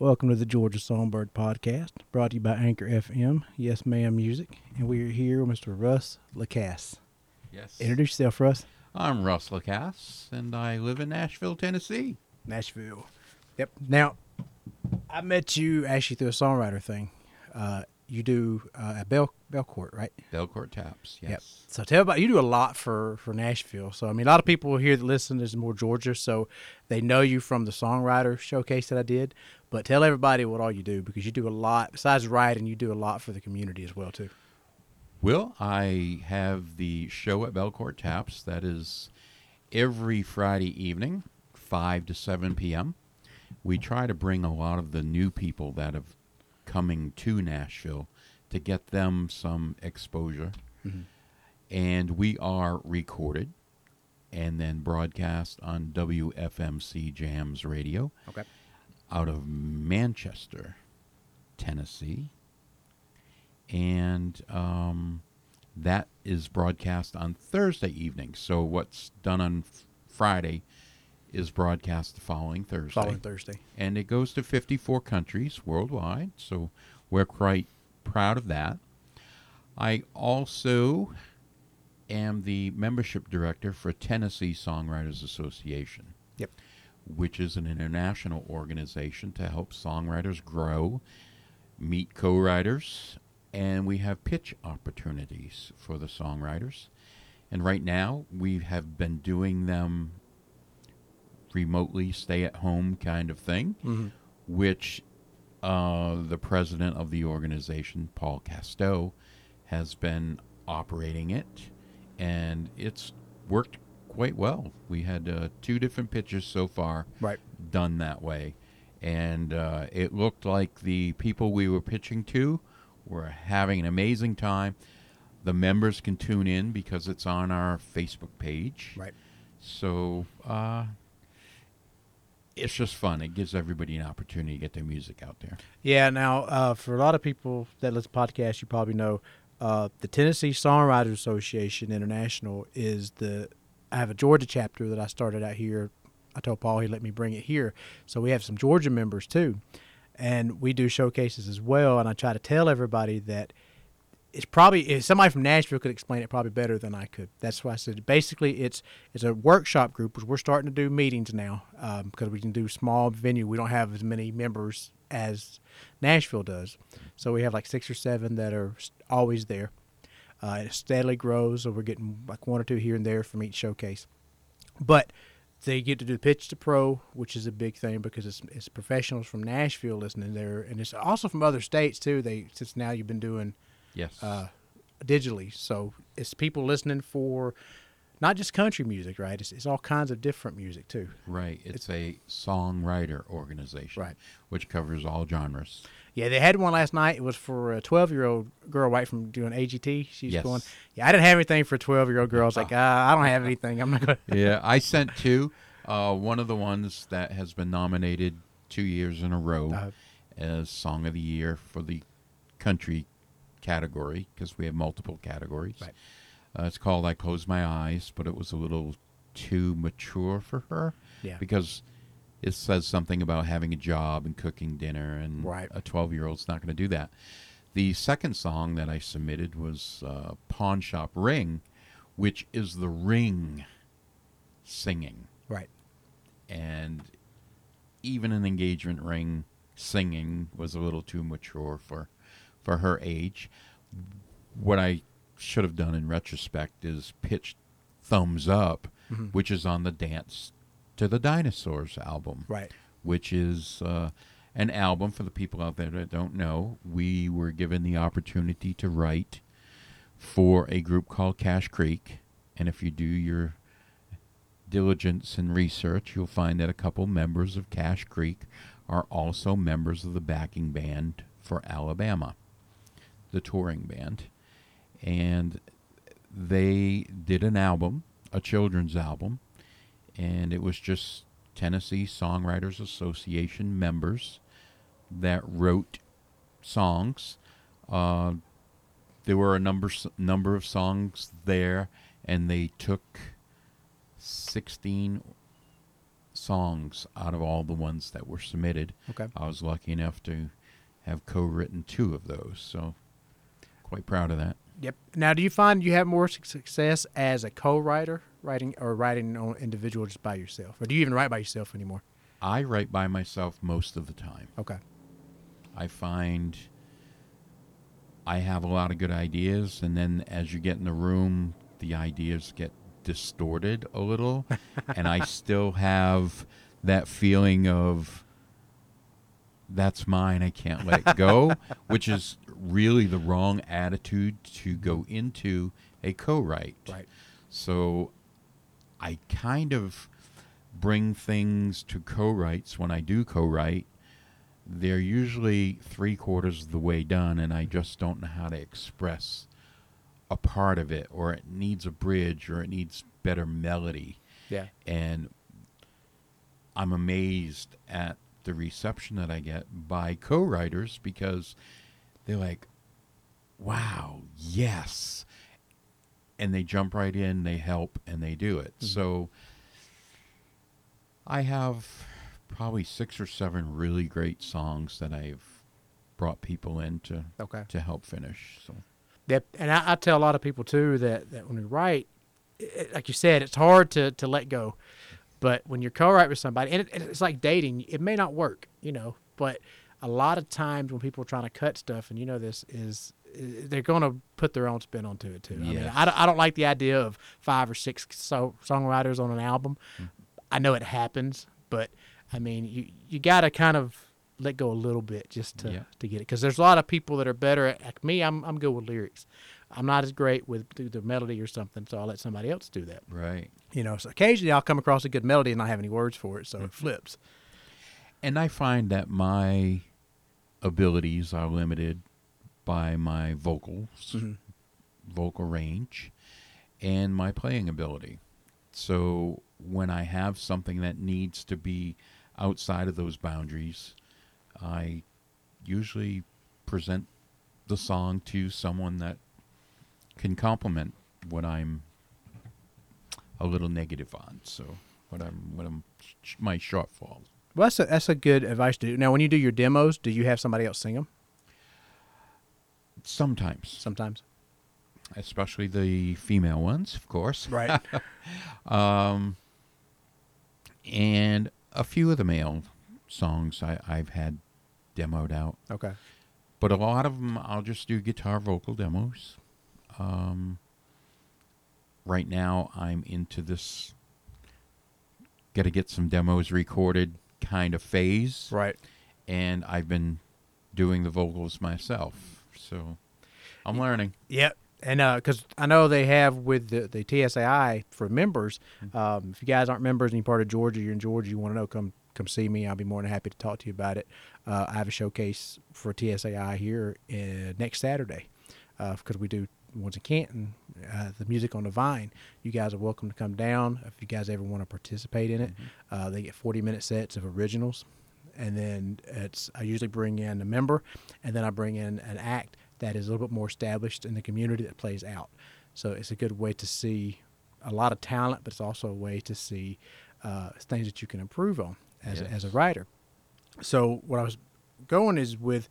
Welcome to the Georgia Songbird Podcast, brought to you by Anchor FM, Yes Ma'am Music, and we are here with Mr. Russ Lacasse. Yes. Introduce yourself, Russ. I'm Russ Lacasse, and I live in Nashville, Tennessee. Nashville. Yep. Now, I met you actually through a songwriter thing. Uh, you do uh, at Bell Belcourt, right? Belcourt Taps, yes. Yep. So tell about you do a lot for for Nashville. So I mean, a lot of people here that listen is more Georgia, so they know you from the songwriter showcase that I did. But tell everybody what all you do because you do a lot besides writing. You do a lot for the community as well too. Well, I have the show at Belcourt Taps that is every Friday evening, 5 to 7 p.m. We try to bring a lot of the new people that have coming to Nashville to get them some exposure. And we are recorded and then broadcast on WFMC Jams Radio Okay. out of Manchester, Tennessee. And um, that is broadcast on Thursday evening. So what's done on f- Friday is broadcast the following Thursday. Following Thursday. And it goes to 54 countries worldwide. So we're quite proud of that. I also am the membership director for Tennessee Songwriters Association Yep. which is an international organization to help songwriters grow, meet co writers, and we have pitch opportunities for the songwriters. And right now, we have been doing them remotely, stay at home kind of thing, Mhm. which uh, the president of the organization, Paul Casto, has been operating it, and it's worked quite well. We had uh, two different pitches so far Right. done that way, and uh, it looked like the people we were pitching to were having an amazing time. The members can tune in because it's on our Facebook page. Right. So uh, it's just fun. It gives everybody an opportunity to get their music out there. Yeah. Now, uh, for a lot of people that listen to podcasts, you probably know uh, the Tennessee Songwriters Association International is the. I have a Georgia chapter that I started out here. I told Paul he let me bring it here, so we have some Georgia members too, and we do showcases as well. And I try to tell everybody that it's probably somebody from Nashville could explain it probably better than I could. That's why I said basically it's it's a workshop group. We're starting to do meetings now um, because we can do small venue. We don't have as many members as Nashville does, so we have like six or seven that are always there. Uh, it steadily grows, so we're getting like one or two here and there from each showcase. But they get to do pitch to pro, which is a big thing because it's, it's professionals from Nashville listening there, and it's also from other states too. They since now you've been doing Yes. uh, digitally. So it's people listening for not just country music, right? It's, it's all kinds of different music too. right. It's, a songwriter organization. Right. Which covers all genres. Yeah, they had one last night. It was for a 12 year old girl right from doing AGT. She's Yes. going, Yeah, I didn't have anything for a 12 year old girl. I was like, uh, I don't have anything. I'm not going yeah, I sent two. Uh, one of the ones that has been nominated two years in a row Uh, as Song of the Year for the country category because we have multiple categories. Right. Uh, it's called "I Close My Eyes," but it was a little too mature for her Yeah. because it says something about having a job and cooking dinner, and Right. a twelve-year-old's not going to do that. The second song that I submitted was uh, "Pawn Shop Ring," which is the ring singing Right. and even an engagement ring singing was a little too mature for for her age. What I should have done in retrospect is pitched thumbs up, Mhm. which is on the Dance to the Dinosaurs album, Right. which is uh, an album for the people out there that don't know. We were given the opportunity to write for a group called Cash Creek, and if you do your diligence and research, you'll find that a couple members of Cash Creek are also members of the backing band for Alabama, the touring band. And they did an album, a children's album, and it was just Tennessee Songwriters Association members that wrote songs. Uh, there were a number number of songs there, and they took 16 songs out of all the ones that were submitted. Okay. I was lucky enough to have co-written two of those, so quite proud of that. Yep. Now, do you find you have more success as a co-writer, writing or writing on individual just by yourself, or do you even write by yourself anymore? I write by myself most of the time. Okay. I find I have a lot of good ideas, and then as you get in the room, the ideas get distorted a little, and I still have that feeling of that's mine, I can't let it go, which is really the wrong attitude to go into a co write. Right. So I kind of bring things to co writes when I do co write. They're usually three quarters of the way done, and I just don't know how to express a part of it, or it needs a bridge, or it needs better melody. Yeah. And I'm amazed at the reception that I get by co writers because they're like, wow, yes. And they jump right in, they help, and they do it. Mhm. So I have probably six or seven really great songs that I've brought people in to, Okay. to help finish. So Yep. And I, I tell a lot of people too that, that when we write, it, like you said, it's hard to, to let go. But when you're co-write with somebody, and it, it's like dating, it may not work, you know. But a lot of times when people are trying to cut stuff, and you know this, is they're going to put their own spin onto it too. I mean, I don't, I don't like the idea of five or six so, songwriters on an album. Hmm. I know it happens, but I mean, you you got to kind of let go a little bit just to Yeah. to get it because there's a lot of people that are better at like me. I'm I'm good with lyrics. I'm not as great with the melody or something, so I'll let somebody else do that. right. You know, so occasionally I'll come across a good melody and not have any words for it, so Mm-hmm. it flips. And I find that my abilities are limited by my vocals, vocal range, and my playing ability. So when I have something that needs to be outside of those boundaries, I usually present the song to someone that can complement what I'm a little negative on. So what I'm what I'm my shortfalls. Well, that's a, that's a good advice to do. Now, when you do your demos, do you have somebody else sing them Sometimes, sometimes? especially the female ones, of course. Right. Um, and a few of the male songs I, I've had demoed out, okay. but a lot of them I'll just do guitar vocal demos. Um, right now I'm into this got to get some demos recorded kind of phase, Right. and I've been doing the vocals myself, so I'm learning. Yep. And because I know they have with the, the TSAI for members, um, if you guys aren't members and you're part of Georgia, you're in Georgia, you want to know, come come see me. I'll be more than happy to talk to you about it. Uh, I have a showcase for TSAI here uh, next Saturday because we do ones in Canton, uh, the music on the Vine. You guys are welcome to come down if you guys ever want to participate in it. Uh, they get 40 minute sets of originals, and then it's I usually bring in a member, and then I bring in an act that is a little bit more established in the community that plays out. So it's a good way to see a lot of talent, but it's also a way to see uh, things that you can improve on as, a, as a writer. So what I was going is with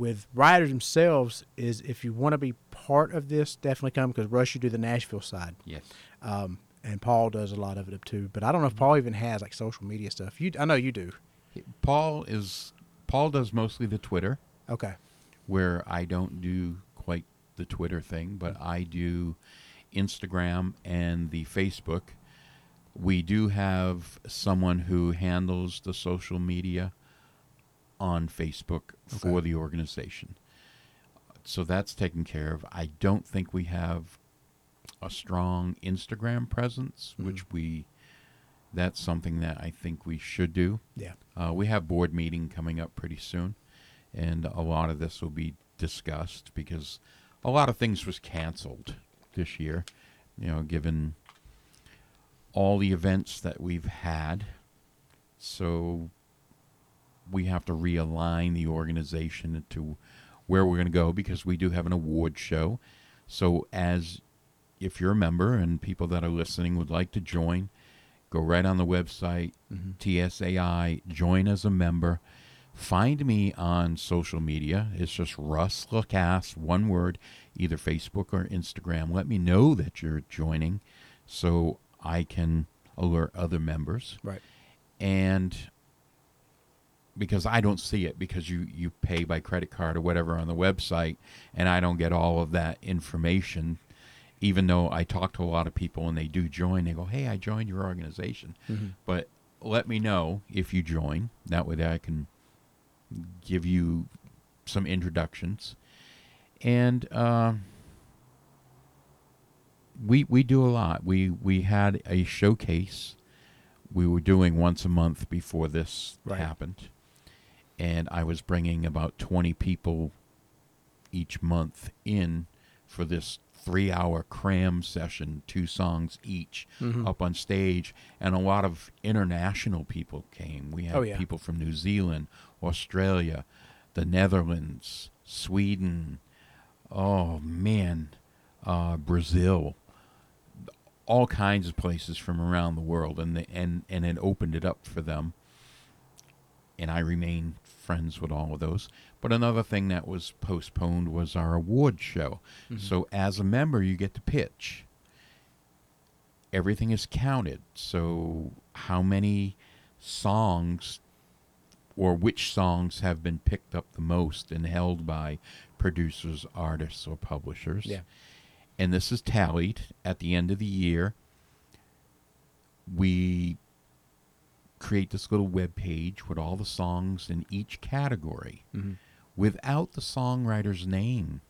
with riders themselves is if you want to be part of this, definitely come because Russ you do the Nashville side, Yes. um, and Paul does a lot of it too. But I don't know if Paul even has like social media stuff. You, I know you do. Paul is Paul does mostly the Twitter. Okay. where I don't do quite the Twitter thing, but I do Instagram and the Facebook. We do have someone who handles the social media on Facebook for Okay. the organization. So that's taken care of. I don't think we have a strong Instagram presence, Mhm. which we that's something that I think we should do. Yeah. Uh, we have board meeting coming up pretty soon, and a lot of this will be discussed because a lot of things was canceled this year. You know, given all the events that we've had, so we have to realign the organization to where we're going to go because we do have an award show. So as if you're a member and people that are listening would like to join, Go right on the website, Mm-hmm. TSAI, join as a member. Find me on social media. It's just Russ Lacasse, one word, either Facebook or Instagram. Let me know that you're joining so I can alert other members. Right. And because I don't see it because you, you pay by credit card or whatever on the website, and I don't get all of that information. Even though I talk to a lot of people and they do join, they go, "Hey, I joined your organization." Mhm. But let me know if you join. That way, I can give you some introductions, and uh, we we do a lot. We we had a showcase we were doing once a month before this Right. happened, and I was bringing about twenty people each month in for this three-hour cram session, two songs each Mhm. up on stage, and a lot of international people came. We had Oh, yeah. people from New Zealand, Australia, the Netherlands, Sweden. Oh man, uh, Brazil, all kinds of places from around the world, and the, and and it opened it up for them. And I remain friends with all of those. But another thing that was postponed was our award show. Mhm. So as a member, you get to pitch. Everything is counted. So how many songs or which songs have been picked up the most and held by producers, artists, or publishers. Yeah. And this is tallied at the end of the year. We create this little web page with all the songs in each category Mhm. without the songwriter's name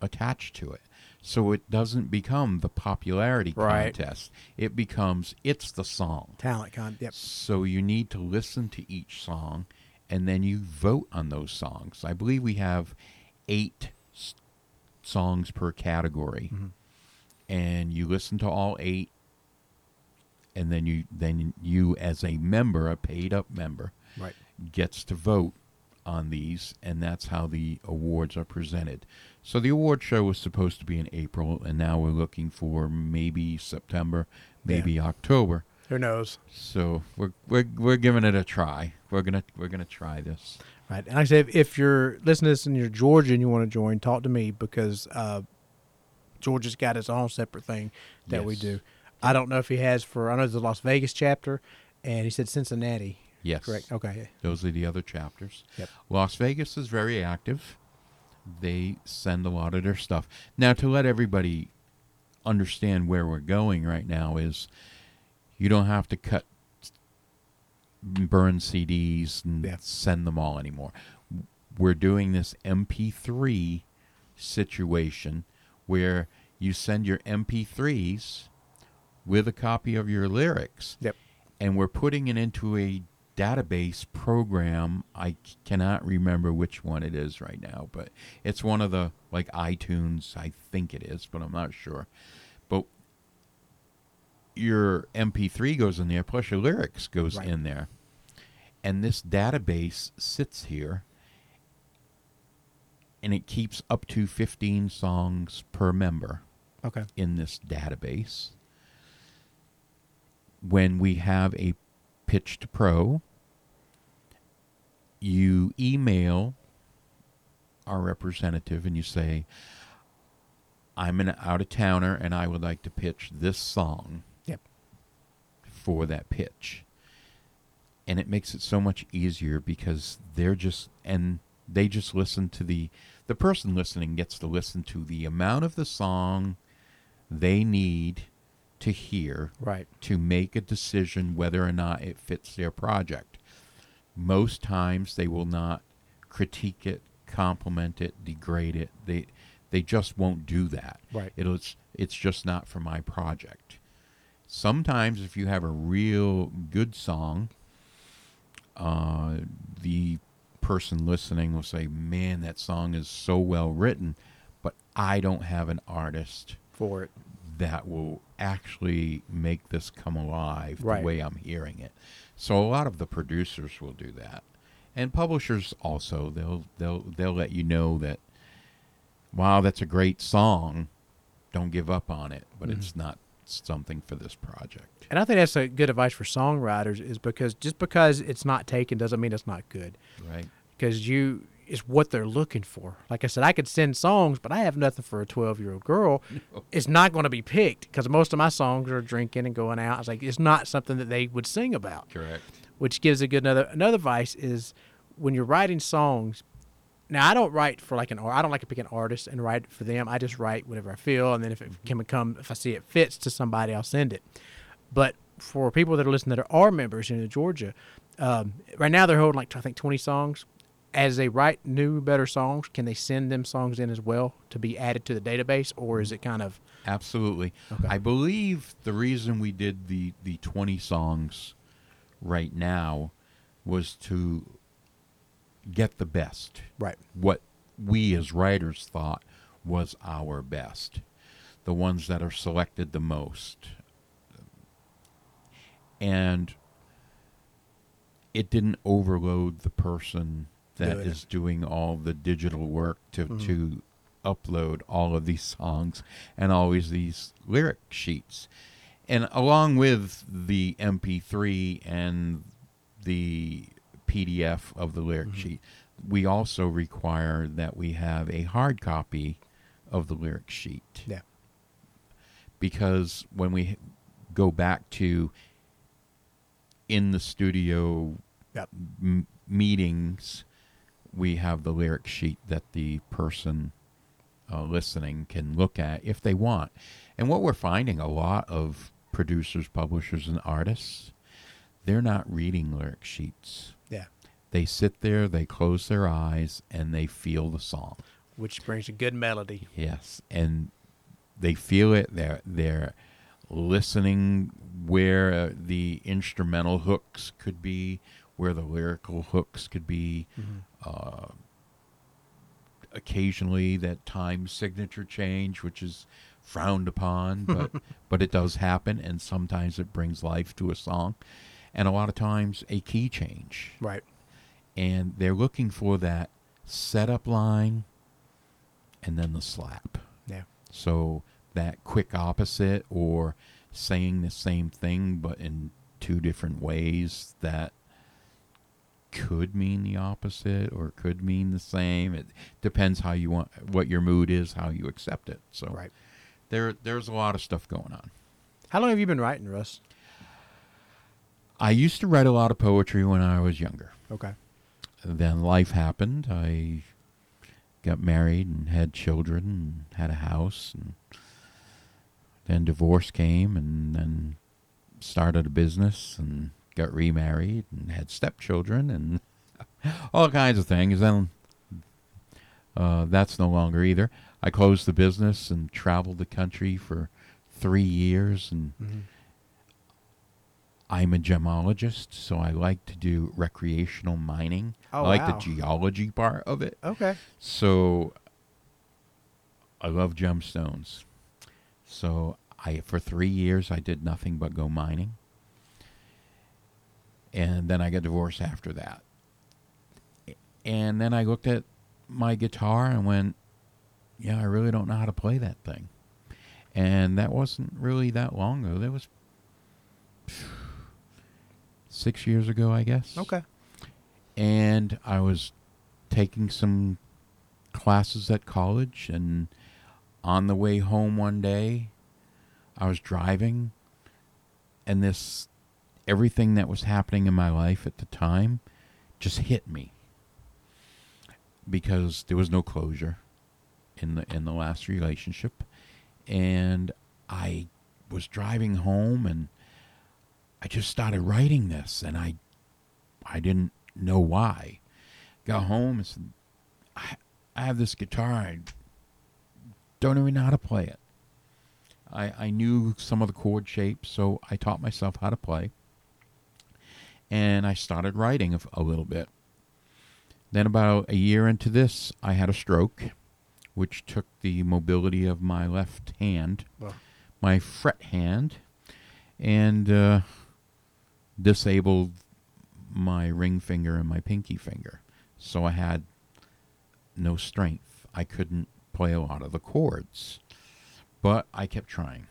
attached to it. So it doesn't become the popularity Right. contest. It becomes it's the song. Talent con. Yep. So you need to listen to each song and then you vote on those songs. I believe we have eight s- songs per category. Mhm. And you listen to all eight and then you then you as a member, a paid up member, Right. gets to vote on these, and that's how the awards are presented. So the award show was supposed to be in April, and now we're looking for maybe September, maybe October. Who knows? So we're we're we're giving it a try. We're gonna we're gonna try this. Right. And like I said, if, if you're listening to this and you're Georgia and you want to join, talk to me because uh, Georgia's got its own separate thing that we do. I don't know if he has for, I know there's a Las Vegas chapter, and he said Cincinnati. Yes, Correct. Okay. Those are the other chapters. Yep. Las Vegas is very active. They send a lot of their stuff. Now, to let everybody understand where we're going right now is you don't have to cut burn CDs and send them all anymore. We're doing this MP3 situation where you send your MP3s with a copy of your lyrics Yep. and we're putting it into a database program. I cannot remember which one it is right now, but it's one of the like iTunes, I think it is, but I'm not sure. But your MP3 goes in there, plus your lyrics goes Right. in there, and this database sits here, and it keeps up to 15 songs per member Okay. in this database. When we have a pitch to pro, you email our representative and you say, I'm an out of towner and I would like to pitch this song Yep. for that pitch. And it makes it so much easier because they're just and they just listen to the the person listening gets to listen to the amount of the song they need to hear Right. to make a decision whether or not it fits their project. Most times they will not critique it, compliment it, degrade it. They they just won't do that. Right. It'll it's, it's just not for my project. Sometimes if you have a real good song, uh, the person listening will say, "Man, that song is so well written," but I don't have an artist For it. That will actually make this come alive Right. the way I'm hearing it. So a lot of the producers will do that. And publishers also they'll they'll they'll let you know that wow, that's a great song. Don't give up on it, but Mhm. it's not something for this project. And I think that's a good advice for songwriters is because just because it's not taken doesn't mean it's not good. Right. Because you is what they're looking for. Like I said, I could send songs, but I have nothing for a 12 year old girl. It's not going to be picked because most of my songs are drinking and going out. It's like it's not something that they would sing about. Correct. Which gives a good another another advice is when you're writing songs. Now I don't write for like an art. I don't like to pick an artist and write for them. I just write whatever I feel, and then if it can become, if I see it fits to somebody, I'll send it. But for people that are listening that are members in Georgia, um, right now they're holding like I think 20 songs. As they write new, better songs, can they send them songs in as well to be added to the database, or is it kind of Absolutely. Okay. I believe the reason we did the, the 20 songs right now was to get the best. right? What we as writers thought was our best. The ones that are selected the most. And it didn't overload the person that is doing all the digital work to, Mhm. to upload all of these songs and always these lyric sheets. And along with the MP3 and the PDF of the lyric Mhm. sheet, we also require that we have a hard copy of the lyric sheet. Yeah. Because when we go back to in the studio Yep. m- meetings, we have the lyric sheet that the person uh, listening can look at if they want. And what we're finding a lot of producers, publishers, and artists, they're not reading lyric sheets. Yeah. They sit there, they close their eyes, and they feel the song. Which brings a good melody. Yes, and they feel it. They're they're listening where the instrumental hooks could be, where the lyrical hooks could be. Uh, occasionally, that time signature change, which is frowned upon, but but it does happen, and sometimes it brings life to a song, and a lot of times a key change Right. and they're looking for that setup line and then the slap. Yeah. So that quick opposite or saying the same thing but in two different ways that could mean the opposite or could mean the same. It depends how you want what your mood is, how you accept it. So Right. there there's a lot of stuff going on. How long have you been writing, Russ? I used to write a lot of poetry when I was younger. Okay. then life happened. I got married and had children and had a house and then divorce came and then started a business and got remarried and had stepchildren and all kinds of things. Then uh, that's no longer either. I closed the business and traveled the country for three years and Mm-hmm. I'm a gemologist, so I like to do recreational mining. Oh, I like wow. the geology part of it. Okay. So I love gemstones. So I for 3 years I did nothing but go mining. And then I got divorced after that. And then I looked at my guitar and went, yeah, I really don't know how to play that thing. And that wasn't really that long ago. That was 6 years ago, I guess Okay. and I was taking some classes at college and on the way home one day I was driving and this everything that was happening in my life at the time just hit me because there was no closure in the in the last relationship and I was driving home and I just started writing this and I I didn't know why. Got home and said, I, I have this guitar. I don't even know how to play it. I, I knew some of the chord shapes, so I taught myself how to play. And I started writing a little bit. Then, about a year into this, I had a stroke, which took the mobility of my left hand, Well, my fret hand, and uh, disabled my ring finger and my pinky finger. So I had no strength. I couldn't play a lot of the chords. But I kept trying.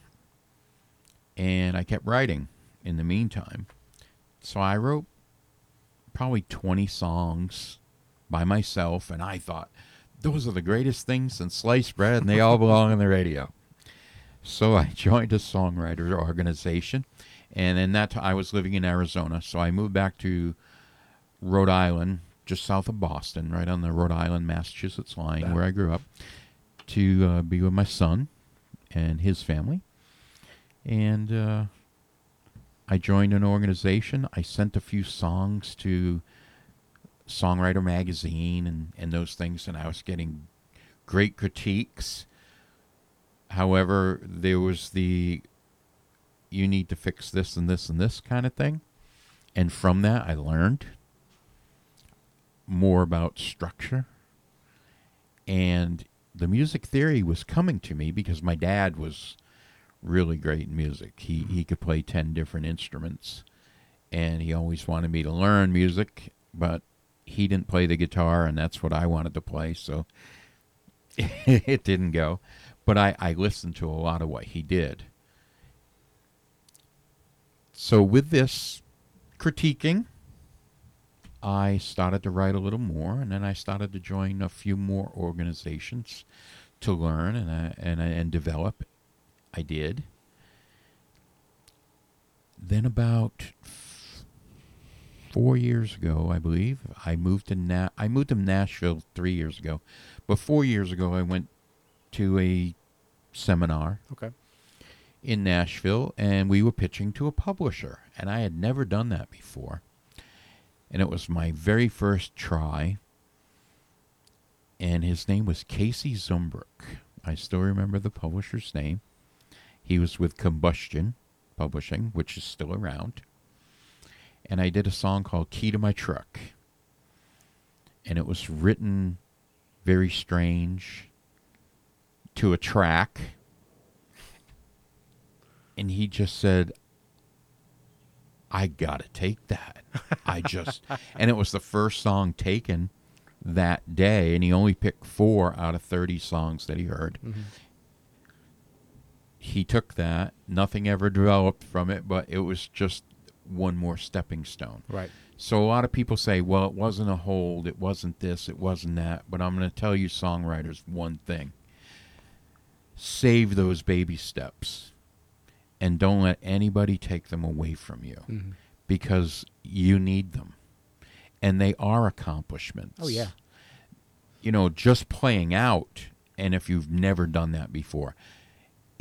and I kept writing in the meantime. So I wrote probably 20 songs by myself, and I thought, those are the greatest things since sliced bread, and they all belong on the radio. So I joined a songwriter organization, and in that time I was living in Arizona. So I moved back to Rhode Island, just south of Boston, right on the Rhode Island Massachusetts line, That- where I grew up, to uh, be with my son and his family. And uh, I joined an organization. I sent a few songs to Songwriter Magazine and, and those things, and I was getting great critiques. However, there was the you need to fix this and this and this kind of thing. And from that, I learned more about structure. And the music theory was coming to me because my dad was really great music. He, he could play 10 different instruments. And he always wanted me to learn music, but he didn't play the guitar, and that's what I wanted to play. So it didn't go. But I, I listened to a lot of what he did. So with this critiquing, I started to write a little more, and then I started to join a few more organizations to learn and I, and uh, and develop. I did. Then about f- four years ago, I believe, I moved to Na- I moved to Nashville three years ago, but four years ago I went to a seminar Okay. in Nashville, and we were pitching to a publisher, and I had never done that before, and it was my very first try. And his name was Casey Zumbrook. I still remember the publisher's name. He was with Combustion Publishing, which is still around. And I did a song called Key to My Truck. And it was written very strange to a track. And he just said, I gotta take that. I just, and it was the first song taken that day, and he only picked four out of 30 songs that he heard. Mm-hmm. He took that, nothing ever developed from it, but it was just one more stepping stone. Right. So a lot of people say, well, it wasn't a hold, it wasn't this, it wasn't that. But I'm going to tell you, songwriters, one thing save those baby steps and don't let anybody take them away from you Mhm. because you need them. And they are accomplishments. Oh yeah. You know, just playing out, and if you've never done that before,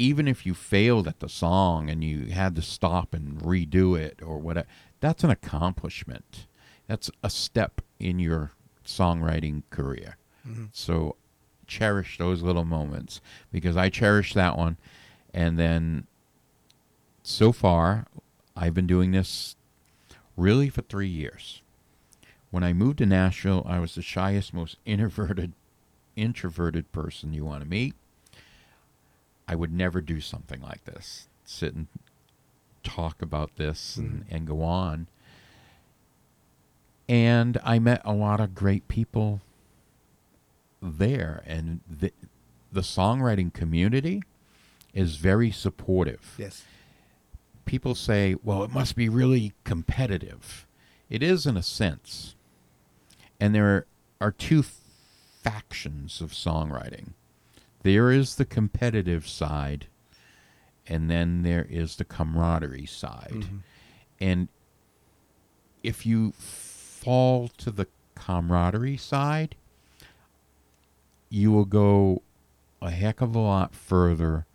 even if you failed at the song and you had to stop and redo it or whatever, that's an accomplishment. That's a step in your songwriting career. Mhm. So cherish those little moments because I cherish that one. And then so far, I've been doing this really for three years. When I moved to Nashville, I was the shyest, most introverted, introverted person you want to meet. I would never do something like this. Sit and talk about this and, mm-hmm. and go on. And I met a lot of great people there, and the, the songwriting community is very supportive Yes. people say, well, it must be really competitive. It is in a sense. And there are two factions of songwriting there is the competitive side, and then there is the camaraderie side. Mhm. And if you fall to the camaraderie side, you will go a heck of a lot further,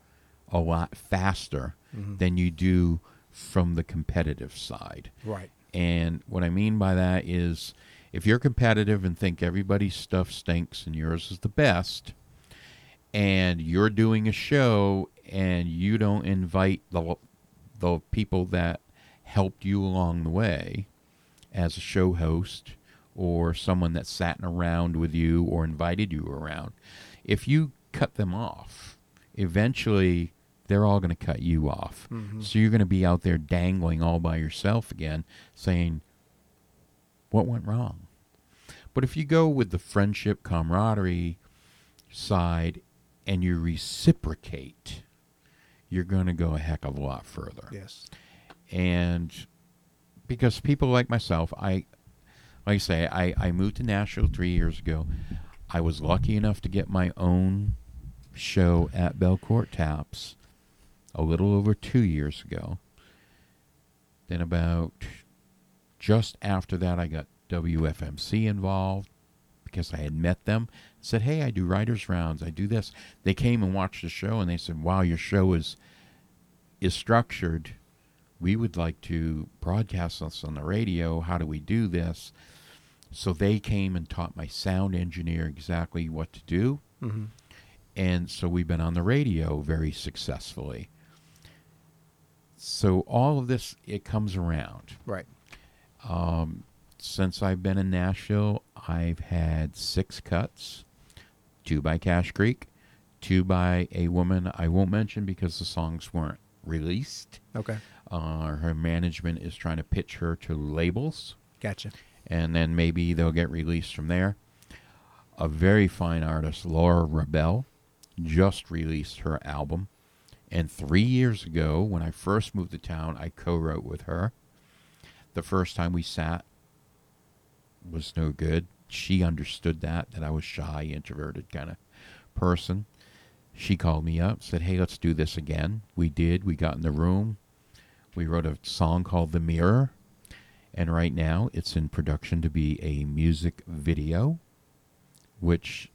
a lot faster Mhm. than you do from the competitive side. Right. And what I mean by that is if you're competitive and think everybody's stuff stinks and yours is the best, and you're doing a show and you don't invite the the people that helped you along the way as a show host or someone that sat around with you or invited you around, if you cut them off, eventually they're all going to cut you off. Mhm. So you're going to be out there dangling all by yourself again, saying, What went wrong? But if you go with the friendship, camaraderie side and you reciprocate, you're going to go a heck of a lot further. Yes. And because people like myself, I, like I say, I, I moved to Nashville three years ago. I was lucky enough to get my own show at Belcourt Taps a little over two years ago. Then about just after that, I got WFMC involved because I had met them. Said, "Hey, I do writers' rounds. I do this." They came and watched the show, and they said, "Wow, your show is is structured. We would like to broadcast this on the radio. How do we do this?" So they came and taught my sound engineer exactly what to do, Mm-hmm. and so we've been on the radio very successfully. So all of this it comes around. Right. Um, since I've been in Nashville, I've had six cuts two by Cash Creek, two by a woman I won't mention because the songs weren't released. Okay. Uh, her management is trying to pitch her to labels, Gotcha. and then maybe they'll get released from there. A very fine artist, Laura Rebel, just released her album. And three years ago, when I first moved to town, I co wrote with her. The first time we sat was no good. She understood that, that I was shy, introverted kind of person. She called me up, said, Hey, let's do this again. We did. We got in the room. We wrote a song called The Mirror. And right now, it's in production to be a music video, which,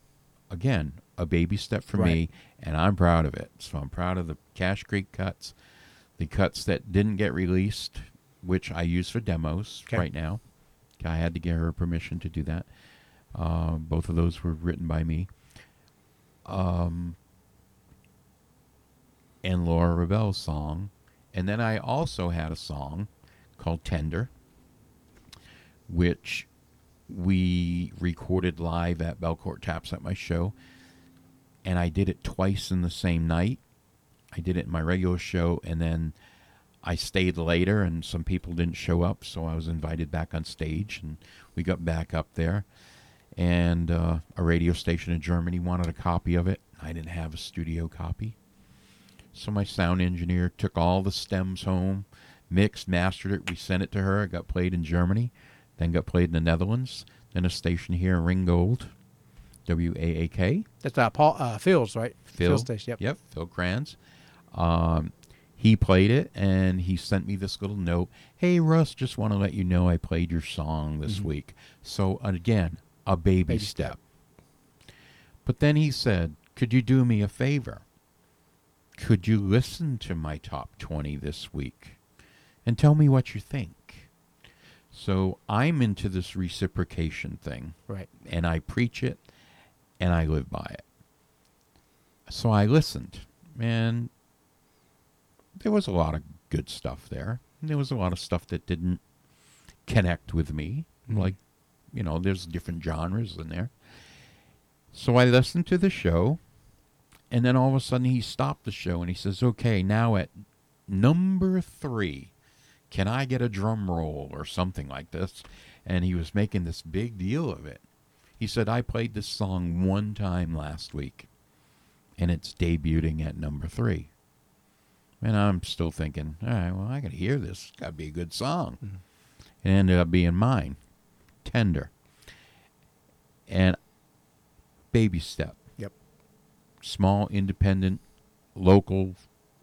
again, a baby step for me, and I'm proud of it. So I'm proud of the Cash Creek cuts, the cuts that didn't get released, which I use for demos Okay. right now. I had to get her permission to do that. Uh, both of those were written by me. Um, and Laura Rebel's song. And then I also had a song called Tender, which we recorded live at Belcourt Taps at my show. And I did it twice in the same night. I did it in my regular show, and then I stayed later, and some people didn't show up, so I was invited back on stage, and we got back up there. And uh, a radio station in Germany wanted a copy of it. I didn't have a studio copy. So my sound engineer took all the stems home, mixed, mastered it. We sent it to her. It got played in Germany, then got played in the Netherlands, then a station here in Ringgold, W A A K. That's uh, Paul uh, Phil's right. Phil. station. Yep. Yep, Phil Kranz. Um, he played it and he sent me this little note. Hey, Russ, just want to let you know I played your song this Mhm. week. So, again, a baby, Baby step. step. But then he said, Could you do me a favor? Could you listen to my top 20 this week and tell me what you think? So, I'm into this reciprocation thing Right. and I preach it and I live by it. So I listened, and there was a lot of good stuff there. And there was a lot of stuff that didn't connect with me. Mhm. Like, you know, there's different genres in there. So I listened to the show, and then all of a sudden he stopped the show and he says, Okay, now at number three, can I get a drum roll or something like this? And he was making this big deal of it. He said, I played this song one time last week, and it's debuting at number three. And I'm still thinking, all right, well, I got to hear this. It's got to be a good song. Mhm. It ended up being mine, Tender. And Baby Step. Yep. Small, independent, local,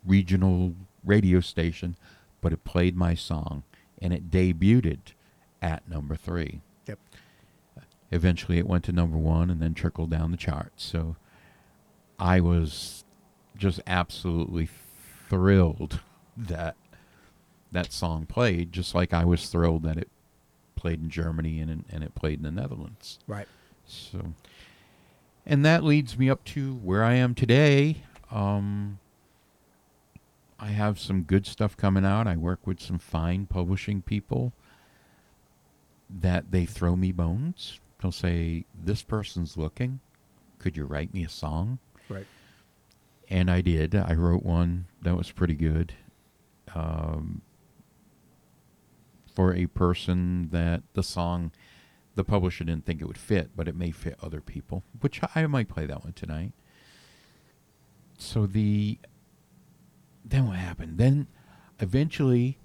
regional radio station, but it played my song, and it debuted at number three. Yep. Eventually, it went to number one and then trickled down the charts. So I was just absolutely thrilled that that song played, just like I was thrilled that it played in Germany and, and it played in the Netherlands. Right. So, and that leads me up to where I am today. Um, I have some good stuff coming out. I work with some fine publishing people that they throw me bones. They'll say, This person's looking. Could you write me a song? Right. And I did. I wrote one that was pretty good um, for a person that the song, the publisher didn't think it would fit, but it may fit other people, which I might play that one tonight. So the then what happened? Then eventually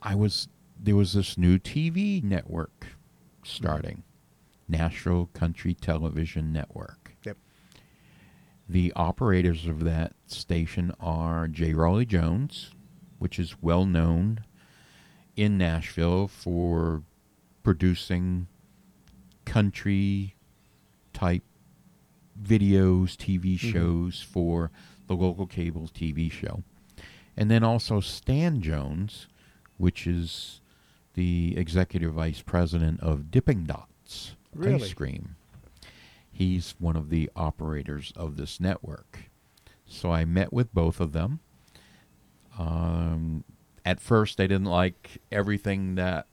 I was there was this new TV network starting. National Country Television Network. Yep. The operators of that station are J. Raleigh Jones, which is well known in Nashville for producing country type videos, TV Mhm. shows for the local cable TV show. And then also Stan Jones, which is the executive vice president of Dipping Dots Really? Ice Cream. He's one of the operators of this network. So I met with both of them. Um, at first, they didn't like everything that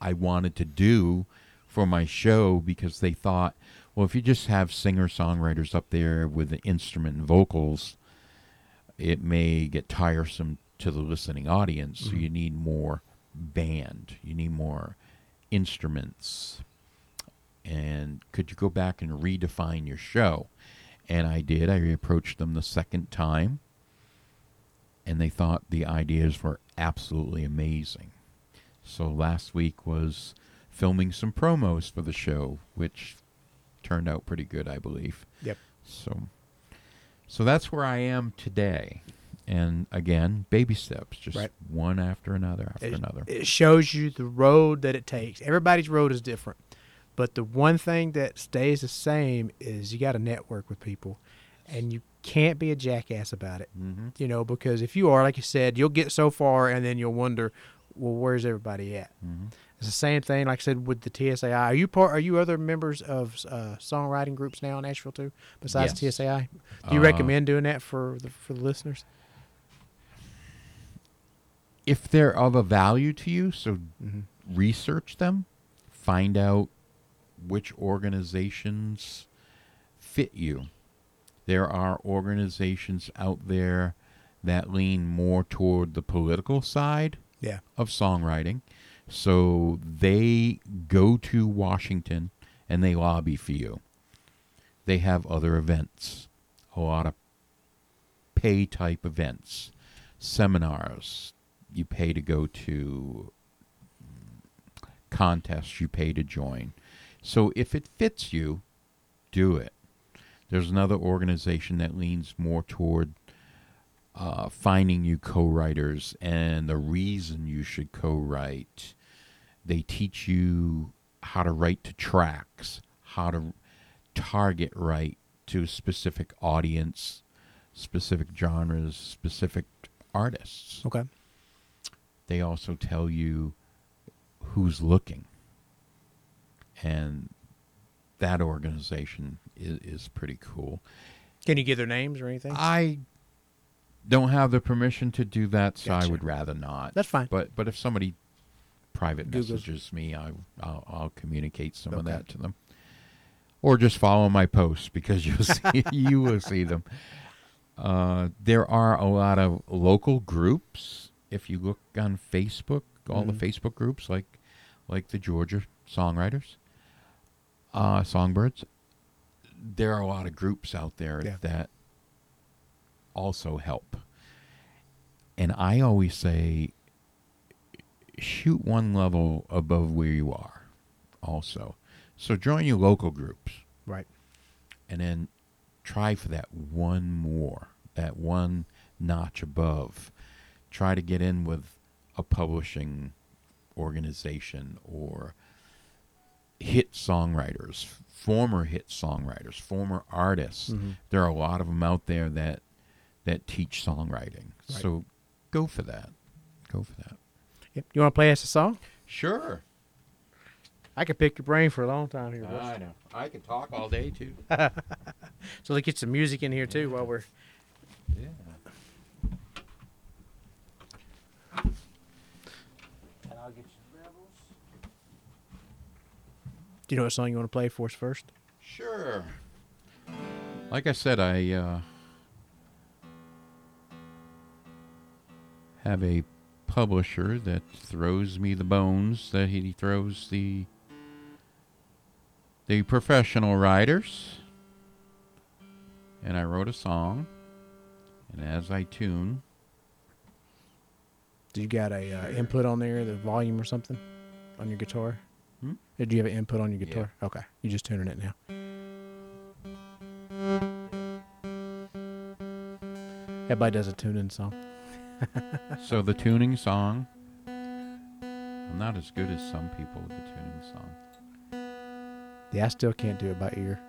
I wanted to do for my show because they thought, well, if you just have singer songwriters up there with the instrument and vocals, it may get tiresome to the listening audience. So Mhm. you need more band, you need more instruments. And could you go back and redefine your show? And I did. I approached them the second time, and they thought the ideas were absolutely amazing. So last week was filming some promos for the show, which turned out pretty good, I believe. Yep. So, so that's where I am today. And again, baby steps, just Right. one after another after It, another. it shows you the road that it takes. Everybody's road is different. But the one thing that stays the same is you got to network with people and you can't be a jackass about it. mm-hmm. You know, because if you are, like you said, you'll get so far and then you'll wonder, well, where's everybody at? Mm-hmm. It's the same thing, like I said, with the TSAI. Are you part? Are you other members of uh, songwriting groups now in Nashville too, besides Yes. TSAI? Do you Uh, recommend doing that for the for the listeners? If they're of a value to you, so Mm-hmm. research them, find out which organizations fit you. There are organizations out there that lean more toward the political side Yeah. of songwriting. So they go to Washington and they lobby for you. They have other events, a lot of pay type events, seminars you pay to go to, contests you pay to join. So if it fits you, do it. There's another organization that leans more toward uh, finding you co-writers and the reason you should co-write. They teach you how to write to tracks, how to target write to a specific audience, specific genres, specific artists. Okay. They also tell you who's looking. And that organization is, is pretty cool. Can you give their names or anything? I don't have the permission to do that, so I would rather not. That's fine. But but if somebody private Googles. messages me, I I'll, I'll communicate some of that to them, or just follow my posts because you'll see you will see them. Uh, there are a lot of local groups. If you look on Facebook, all Mhm. the Facebook groups like like the Georgia songwriters, uh, songbirds. There are a lot of groups out there Yeah. that also help. And I always say shoot one level above where you are also. So join your local groups right. and then try for that one more, that one notch above. Try to get in with a publishing organization or hit songwriters, former hit songwriters, former artists. Mhm. There are a lot of them out there that that teach songwriting. Right. So go for that. Go for that. Yep. You want to play us a song? Sure. I could pick your brain for a long time here. Russ. I know. I can talk all day too. So let's get some music in here too while we're. yeah. Do you know what song you want to play for us first? Sure. Like I said, I uh, have a publisher that throws me the bones that he throws the the professional writers. And I wrote a song, and as I tune, Do you got a uh, input on there, the volume or something, on your guitar? Hmm? Did you have an input on your Yeah. guitar? Okay, you're just tuning it now. Everybody does a tuning song. So the tuning song, I'm not as good as some people with the tuning song. Yeah, I still can't do it by ear.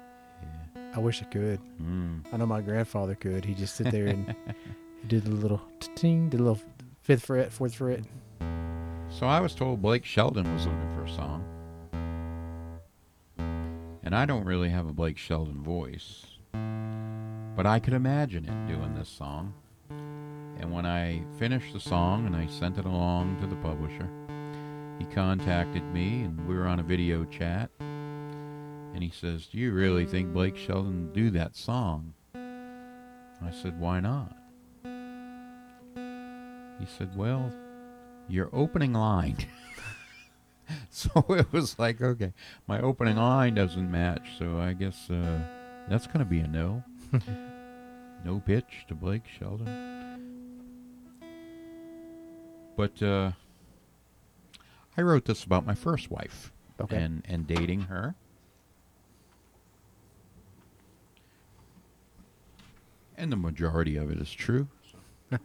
Yeah. I wish I could. Mm. I know my grandfather could. He just sit there and did the little ting, did the little fifth fret, fourth fret. So I was told Blake Shelton was looking for a song. And I don't really have a Blake Shelton voice. But I could imagine it doing this song. And when I finished the song and I sent it along to the publisher, he contacted me and we were on a video chat. And he says, Do you really think Blake Shelton do that song? I said, Why not? He said, Well, your opening line. so it was like, okay, my opening line doesn't match, so I guess uh, that's going to be a no. no pitch to Blake Shelton. But uh, I wrote this about my first wife Okay. and, and dating her. And the majority of it is true.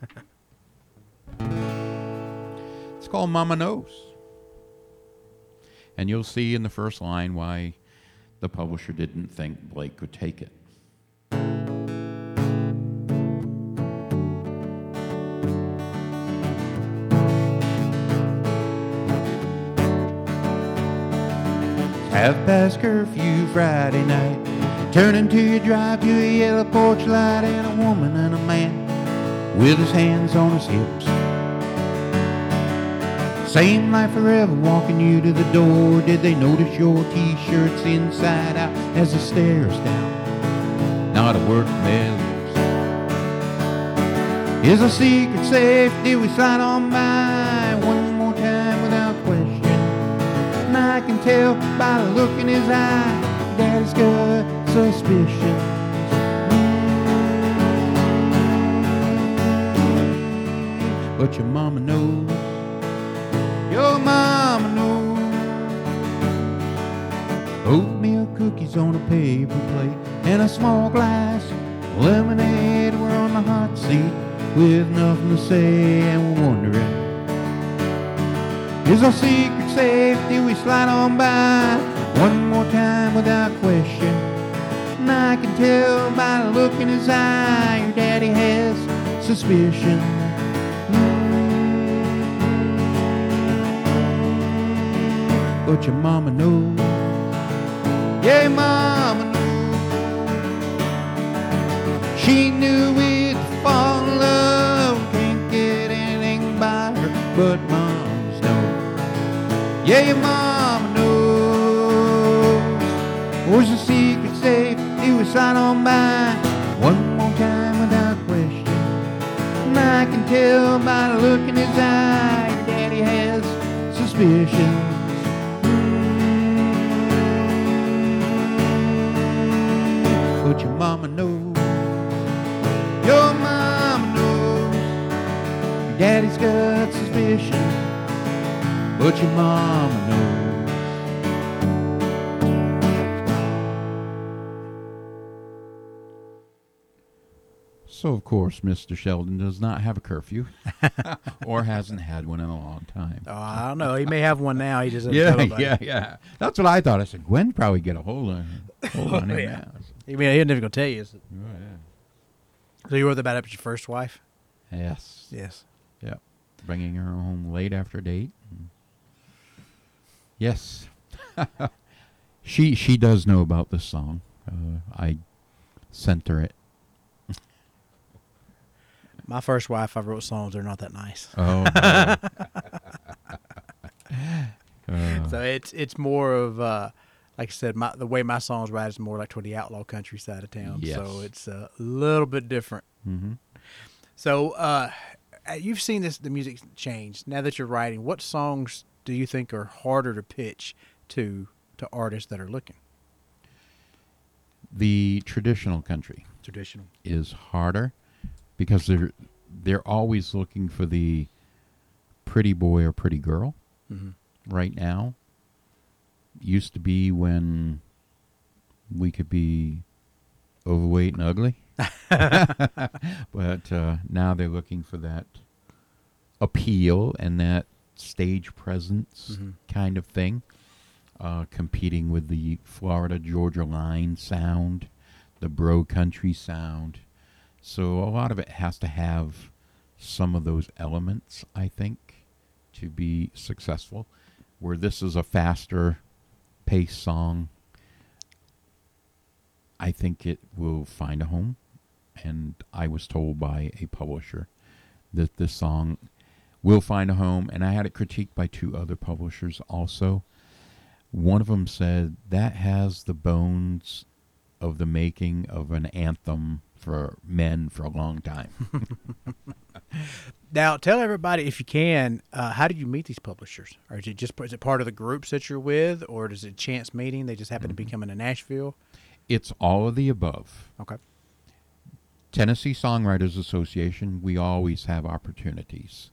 It's called Mama Knows. And you'll see in the first line why the publisher didn't think Blake could take it. Half past curfew Friday night. Turn into your drive to a yellow porch light and a woman and a man with his hands on his hips. Same life forever, walking you to the door. Did they notice your t-shirts inside out as the stairs down? Not a word from lips. Is a secret safe? Did we slide on by one more time without question? And I can tell by the look in his eye, Daddy's got suspicions. But your mama knows. Your mama knows. Oatmeal cookies on a paper plate and a small glass of lemonade. We're on the hot seat with nothing to say and we're wondering. Is our secret safe? Did we slide on by one more time without question? And I can tell by the look in his eye, your daddy has suspicion. But your mama knows. Yeah, mama knows. She knew we'd fall in love. Can't get anything by her, but moms know. Yeah, your mama knows. Was a secret safe? It was signed on by one more time without question. And I can tell by the look in his eye, daddy has suspicions. Got suspicion. But your mama knows. So, of course, Mr. Shelton does not have a curfew or hasn't had one in a long time. Oh, I don't know. He may have one now. He just doesn't Yeah, yeah, yeah. That's what I thought. I said, Gwen probably get a hold on hold on oh, him Yeah. now. I mean, he ain't never gonna tell you. So Oh, yeah. so you wrote about it with your first wife? Yes. Yes. Yep. Bringing her home late after date. Yes. she she does know about this song. Uh, I sent her it. My first wife, I wrote songs. They're not that nice. Oh. no. Uh, So it's it's more of uh, like I said, my the way my songs write is more like toward the outlaw country side of town. So it's a little bit different. mhm. So uh, you've seen this the music change now that you're writing. What songs do you think are harder to pitch to to artists that are looking The traditional country traditional? is harder because they're they're always looking for the pretty boy or pretty girl hmm right now. Used to be when we could be overweight and ugly. but uh, now they're looking for that appeal and that stage presence Mhm. kind of thing, uh, competing with the Florida Georgia line sound, the bro country sound. So a lot of it has to have some of those elements, I think, to be successful. Where this is a faster pace song, I think it will find a home. And I was told by a publisher that this song will find a home. And I had it critiqued by two other publishers also. One of them said that has the bones of the making of an anthem for men for a long time. Now, tell everybody if you can, uh, how did you meet these publishers? Or is it just is it part of the groups that you're with, or is it a chance meeting? They just happen to be coming to Nashville. it's all of the above. Okay. Tennessee Songwriters Association, we always have opportunities.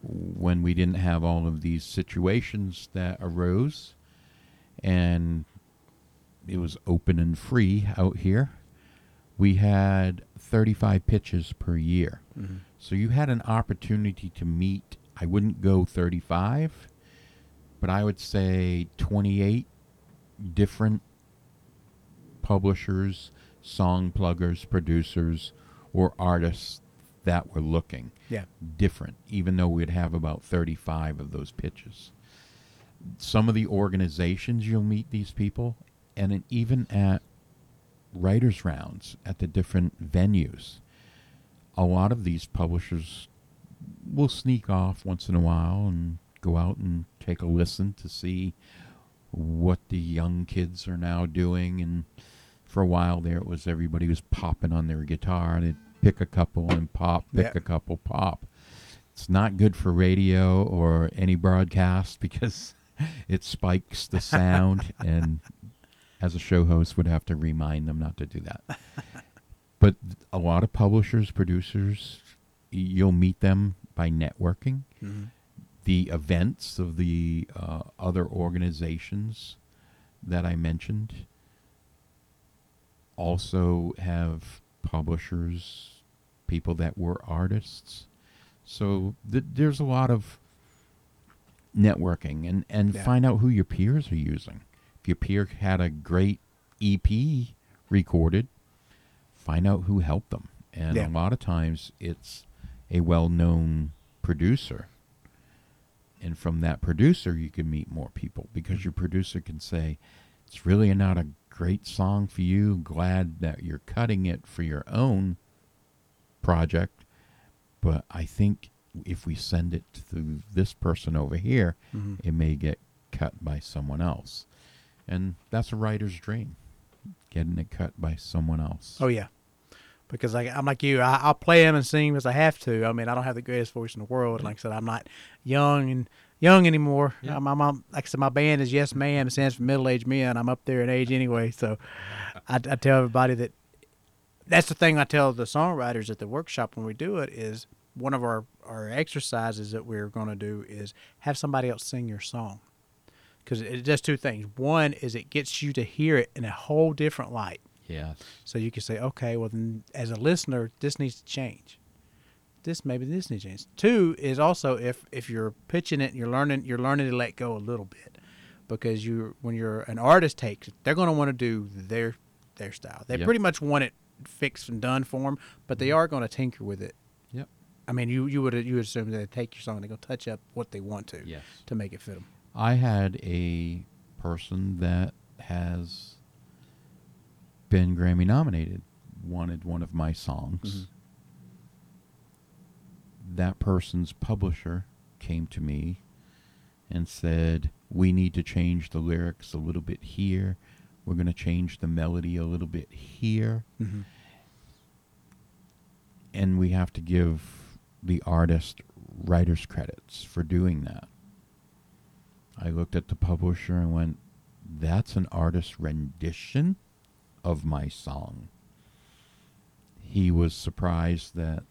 When we didn't have all of these situations that arose and it was open and free out here, we had 35 pitches per year. Mm-hmm. So you had an opportunity to meet, I wouldn't go 35, but I would say 28 different publishers, song pluggers, producers, or artists that were looking. Yeah. Different, even though we'd have about 35 of those pitches. Some of the organizations you'll meet these people, and even at writers' rounds at the different venues, a lot of these publishers will sneak off once in a while and go out and take a listen to see what the young kids are now doing and for a while there it was everybody was popping on their guitar and they'd pick a couple and pop pick a couple pop. It's not good for radio or any broadcast because it spikes the sound and as a show host would have to remind them not to do that. But a lot of publishers producers you'll meet them by networking. Mm-hmm. the events of the uh, other organizations that I mentioned also have publishers, people that were artists. So th- there's a lot of networking and, and Yeah. find out who your peers are using. If your peer had a great EP recorded, find out who helped them. And Yeah. a lot of times it's a well known producer. And from that producer, you can meet more people because mm-hmm. your producer can say, It's really not a great song for you. Glad that you're cutting it for your own project. But I think if we send it to this person over here, Mhm. it may get cut by someone else. And that's a writer's dream, getting it cut by someone else. Oh yeah, because like I'm like you, I, I'll play them and sing as I have to. I mean, I don't have the greatest voice in the world. Like I said, I'm not young and young anymore. Yeah. I'm, I'm, I'm- like I said, my band is Yes Ma'am. It stands for middle aged men. I'm up there in age anyway. So I, I tell everybody that that's the thing I tell the songwriters at the workshop when we do it is one of our, our exercises that we're going to do is have somebody else sing your song. Because it does two things. One is it gets you to hear it in a whole different light. Yes. So you can say, okay, well, then as a listener, this needs to change. This maybe this needs change. Two is also if if you're pitching it, and you're learning you're learning to let go a little bit, because you when you're an artist takes it, they're going to want to do their their style. They Yep. pretty much want it fixed and done for them, but they are going to tinker with it. Yep. I mean, you you would you would assume that they take your song and they go touch up what they want to Yes. to make it fit them. I had a person that has been Grammy nominated wanted one of my songs. Mhm. That person's publisher came to me and said, "We need to change the lyrics a little bit here. We're going to change the melody a little bit here." Mm-hmm. and we have to give the artist writer's credits for doing that. I looked at the publisher and went, That's an artist rendition of my song. He was surprised that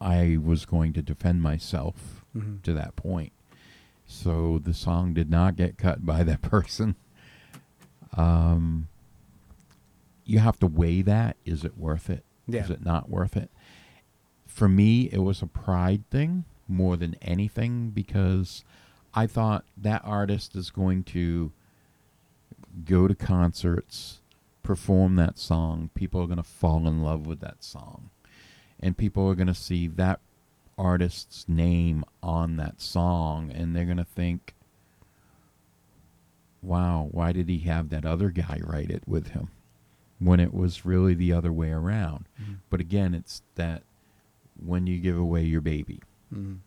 I was going to defend myself Mhm. to that point. So the song did not get cut by that person. Um, you have to weigh that. Is it worth it? Yeah. Is it not worth it? For me, it was a pride thing more than anything because I thought that artist is going to go to concerts, perform that song. People are going to fall in love with that song. And people are going to see that artist's name on that song and they're going to think, wow, why did he have that other guy write it with him? When it was really the other way around. Mhm. But again, it's that when you give away your baby. Mhm.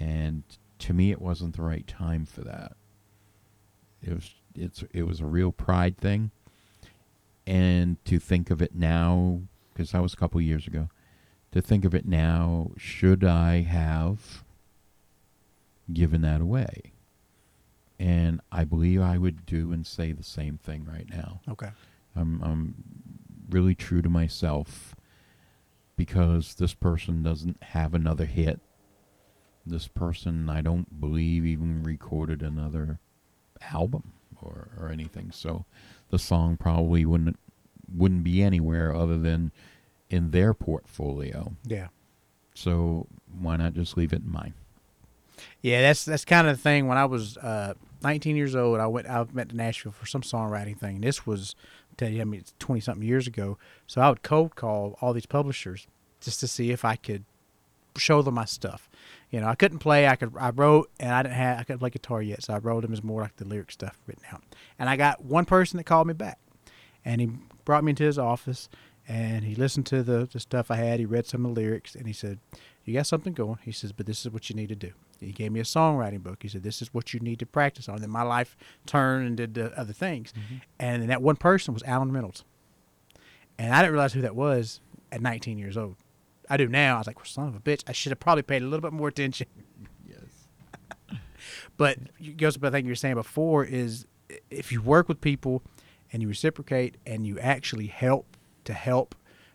And to me, it wasn't the right time for that. It was it's it was a real pride thing, and to think of it now, because that was a couple years ago, to think of it now, should I have given that away? And I believe I would do and say the same thing right now. Okay. I'm I'm really true to myself because this person doesn't have another hit. This person I don't believe even recorded another album or, or anything. So the song probably wouldn't wouldn't be anywhere other than in their portfolio. Yeah. So why not just leave it in mine? Yeah, that's that's kind of the thing. When I was uh, 19 years old, I went I went to Nashville for some songwriting thing. This was tell you, I mean, it's 20 something years ago. So I would cold call all these publishers just to see if I could show them my stuff. You know, I couldn't play. I could. I wrote, and I didn't have. I couldn't play guitar yet, so I wrote them as more like the lyric stuff written out. And I got one person that called me back, and he brought me into his office, and he listened to the the stuff I had. He read some of the lyrics, and he said, "You got something going." He says, "But this is what you need to do." He gave me a songwriting book. He said, "This is what you need to practice on." And then my life turned and did the other things. Mm-hmm. And then that one person was Allen Reynolds, and I didn't realize who that was at 19 years old. I do now. I was like, well, "Son of a bitch!" I should have probably paid a little bit more attention. Yes. But it goes to the thing you were saying before is if you work with people and you reciprocate and you actually help to help,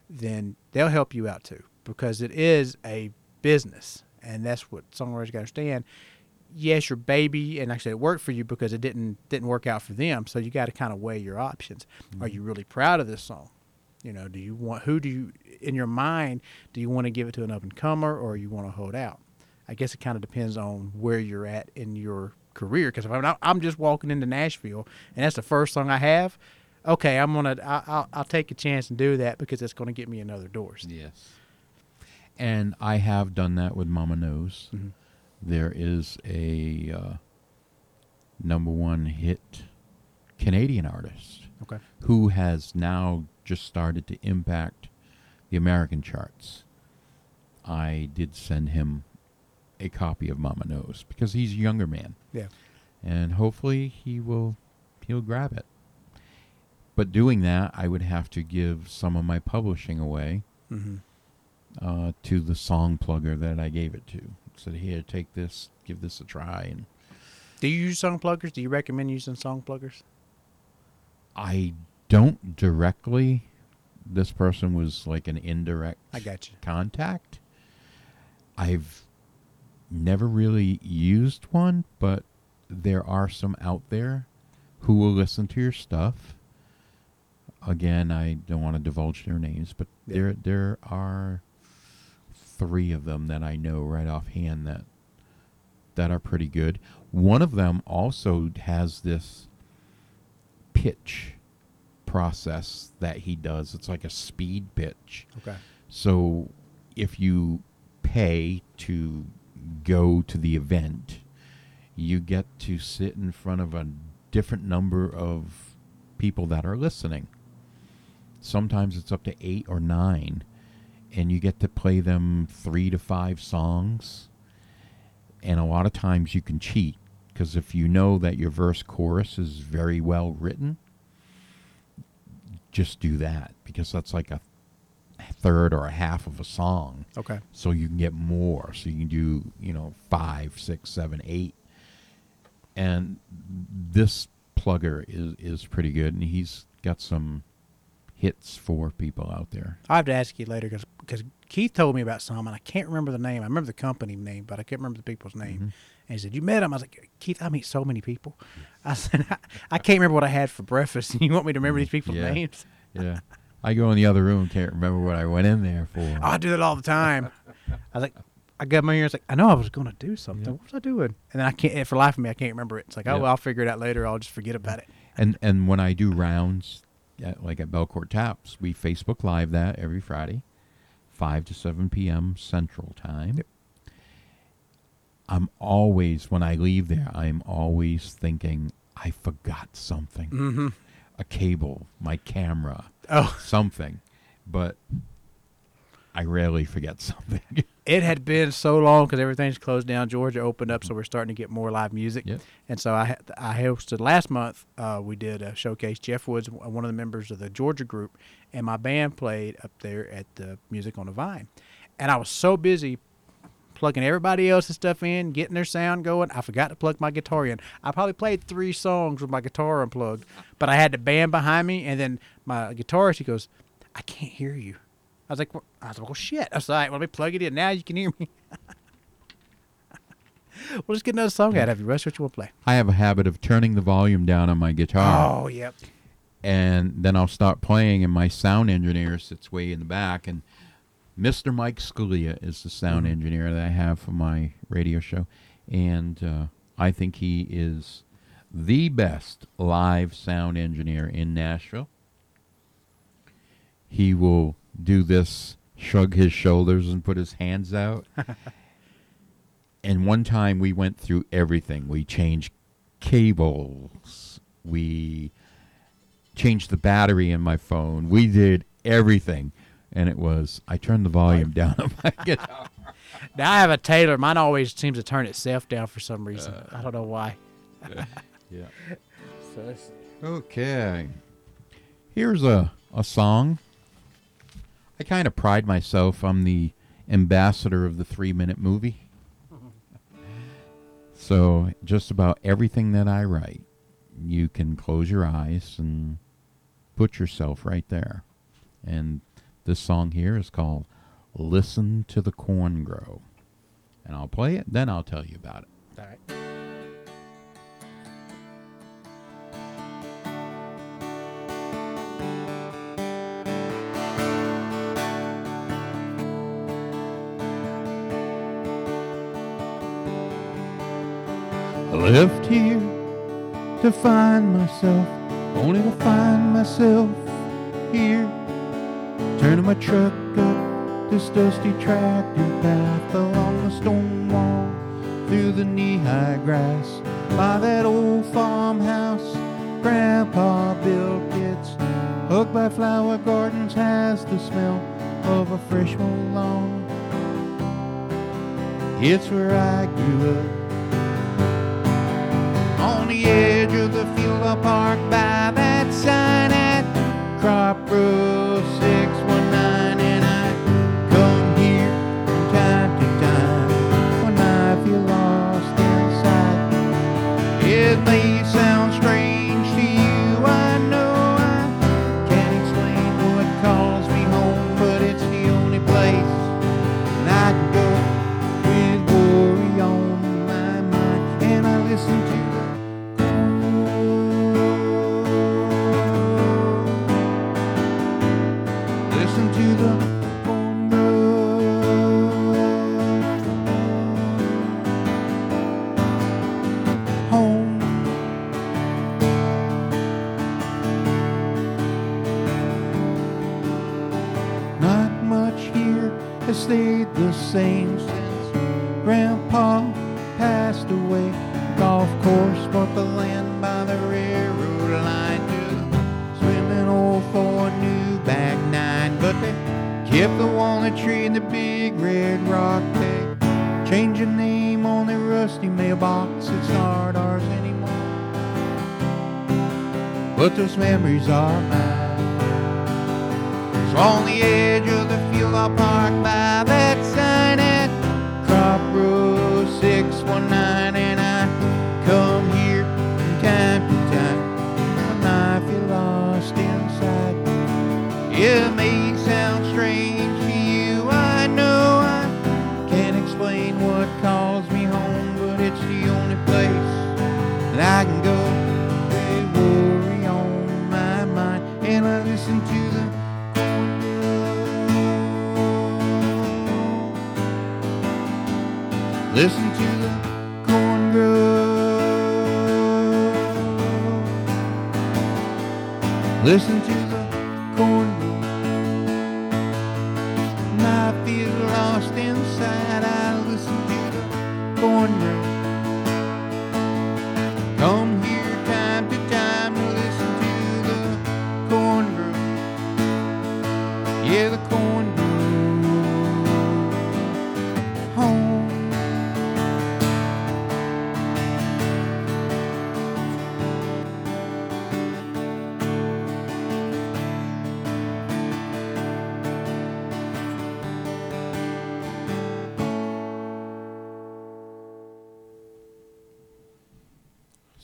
then they'll help you out too because it is a business and that's what songwriters got to understand. Yes, your baby, and actually it worked for you because it didn't didn't work out for them. So you got to kind of weigh your options. Are mm-hmm. you really proud of this song? You know, do you want who do you in your mind do you want to give it to an up and comer or you want to hold out? I guess it kind of depends on where you're at in your career. Because if I'm not, I'm just walking into Nashville and that's the first song I have, okay, I'm gonna I, I'll, I'll take a chance and do that because it's going to get me another doors. Yes. And I have done that with Mama Knows. Mhm. There is a uh, number one hit Canadian artist Okay. who has now just started to impact the American charts. I did send him a copy of Mama Knows because he's a younger man, Yeah. and hopefully he will he'll grab it. But doing that, I would have to give some of my publishing away Mm-hmm. uh, to the song plugger that I gave it to. Said, "Here, take this, give this a try." And Do you use song pluggers? Do you recommend using song pluggers? I don't directly. This person was like an indirect I got you. contact. I've never really used one, but there are some out there who will listen to your stuff. Again, I don't want to divulge their names, but Yeah. there there are three of them that I know right offhand that that are pretty good. One of them also has this pitch process that he does. It's like a speed pitch. Okay. So if you pay to go to the event, you get to sit in front of a different number of people that are listening. Sometimes it's up to eight or nine, and you get to play them three to five songs. And a lot of times you can cheat because if you know that your verse chorus is very well written, just do that because that's like a third or a half of a song Okay. so you can get more so you can do you know five six seven eight and this plugger is is pretty good and he's got some hits for people out there. I have to ask you later because Keith told me about some and I can't remember the name. I remember the company name, but I can't remember the people's name. Mm-hmm. And he said, "You met him?" I was like, "Keith, I meet so many people." I said, "I, I can't remember what I had for breakfast, and you want me to remember these people's Yeah. names?" Yeah. I go in the other room, can't remember what I went in there for. Oh, I do that all the time. I was like, I got my ears like, I know I was going to do something. Yep. What was I doing? And then I can't, for life of me, I can't remember it. It's like, oh, Yep. well, I'll figure it out later. I'll just forget about it. And and when I do rounds, at, like at Belcourt Taps, we Facebook Live that every Friday, five to seven p.m. Central Time. Yep. I'm always when I leave there, I'm always thinking I forgot something, Mm-hmm. a cable, my camera, Oh, something, but I rarely forget something. it had been so long because everything's closed down. Georgia opened up, so we're starting to get more live music. Yep. And so I I hosted last month. Uh, we did a showcase. Jeff Woods, one of the members of the Georgia group, and my band played up there at the Music on the Vine. And I was so busy plugging everybody else's stuff in, getting their sound going. I forgot to plug my guitar in. I probably played three songs with my guitar unplugged, but I had the band behind me, and then my guitarist he goes, "I can't hear you." I was like, well, "I was like, well, shit." I was like, "Well, let me plug it in. Now you can hear me." we'll just get another song out of you. Russ, what you want to play? I have a habit of turning the volume down on my guitar. Oh, yep. and then I'll start playing, and my sound engineer sits way in the back, and Mr. Mike Scalia is the sound Mhm. engineer that I have for my radio show, and uh, I think he is the best live sound engineer in Nashville. He will do this, shrug his shoulders, and put his hands out. and one time we went through everything. We changed cables. We changed the battery in my phone. We did everything. And it was, I turned the volume down on my guitar. Now I have a Taylor. Mine always seems to turn itself down for some reason. Uh, I don't know why. yeah. So Okay. Here's a, a song. I kind of pride myself. I'm the ambassador of the three minute movie. So, just about everything that I write, you can close your eyes and put yourself right there. And this song here is called Listen to the Corn Grow. And I'll play it, then I'll tell you about it. Left here to find myself, only to find myself here. Turning my truck up this dusty tractor path along the stone wall, through the knee-high grass, by that old farmhouse Grandpa built. It's hugged by flower gardens, has the smell of a fresh mown lawn. It's where I grew up on the edge of the field I park by that sign at Crop 619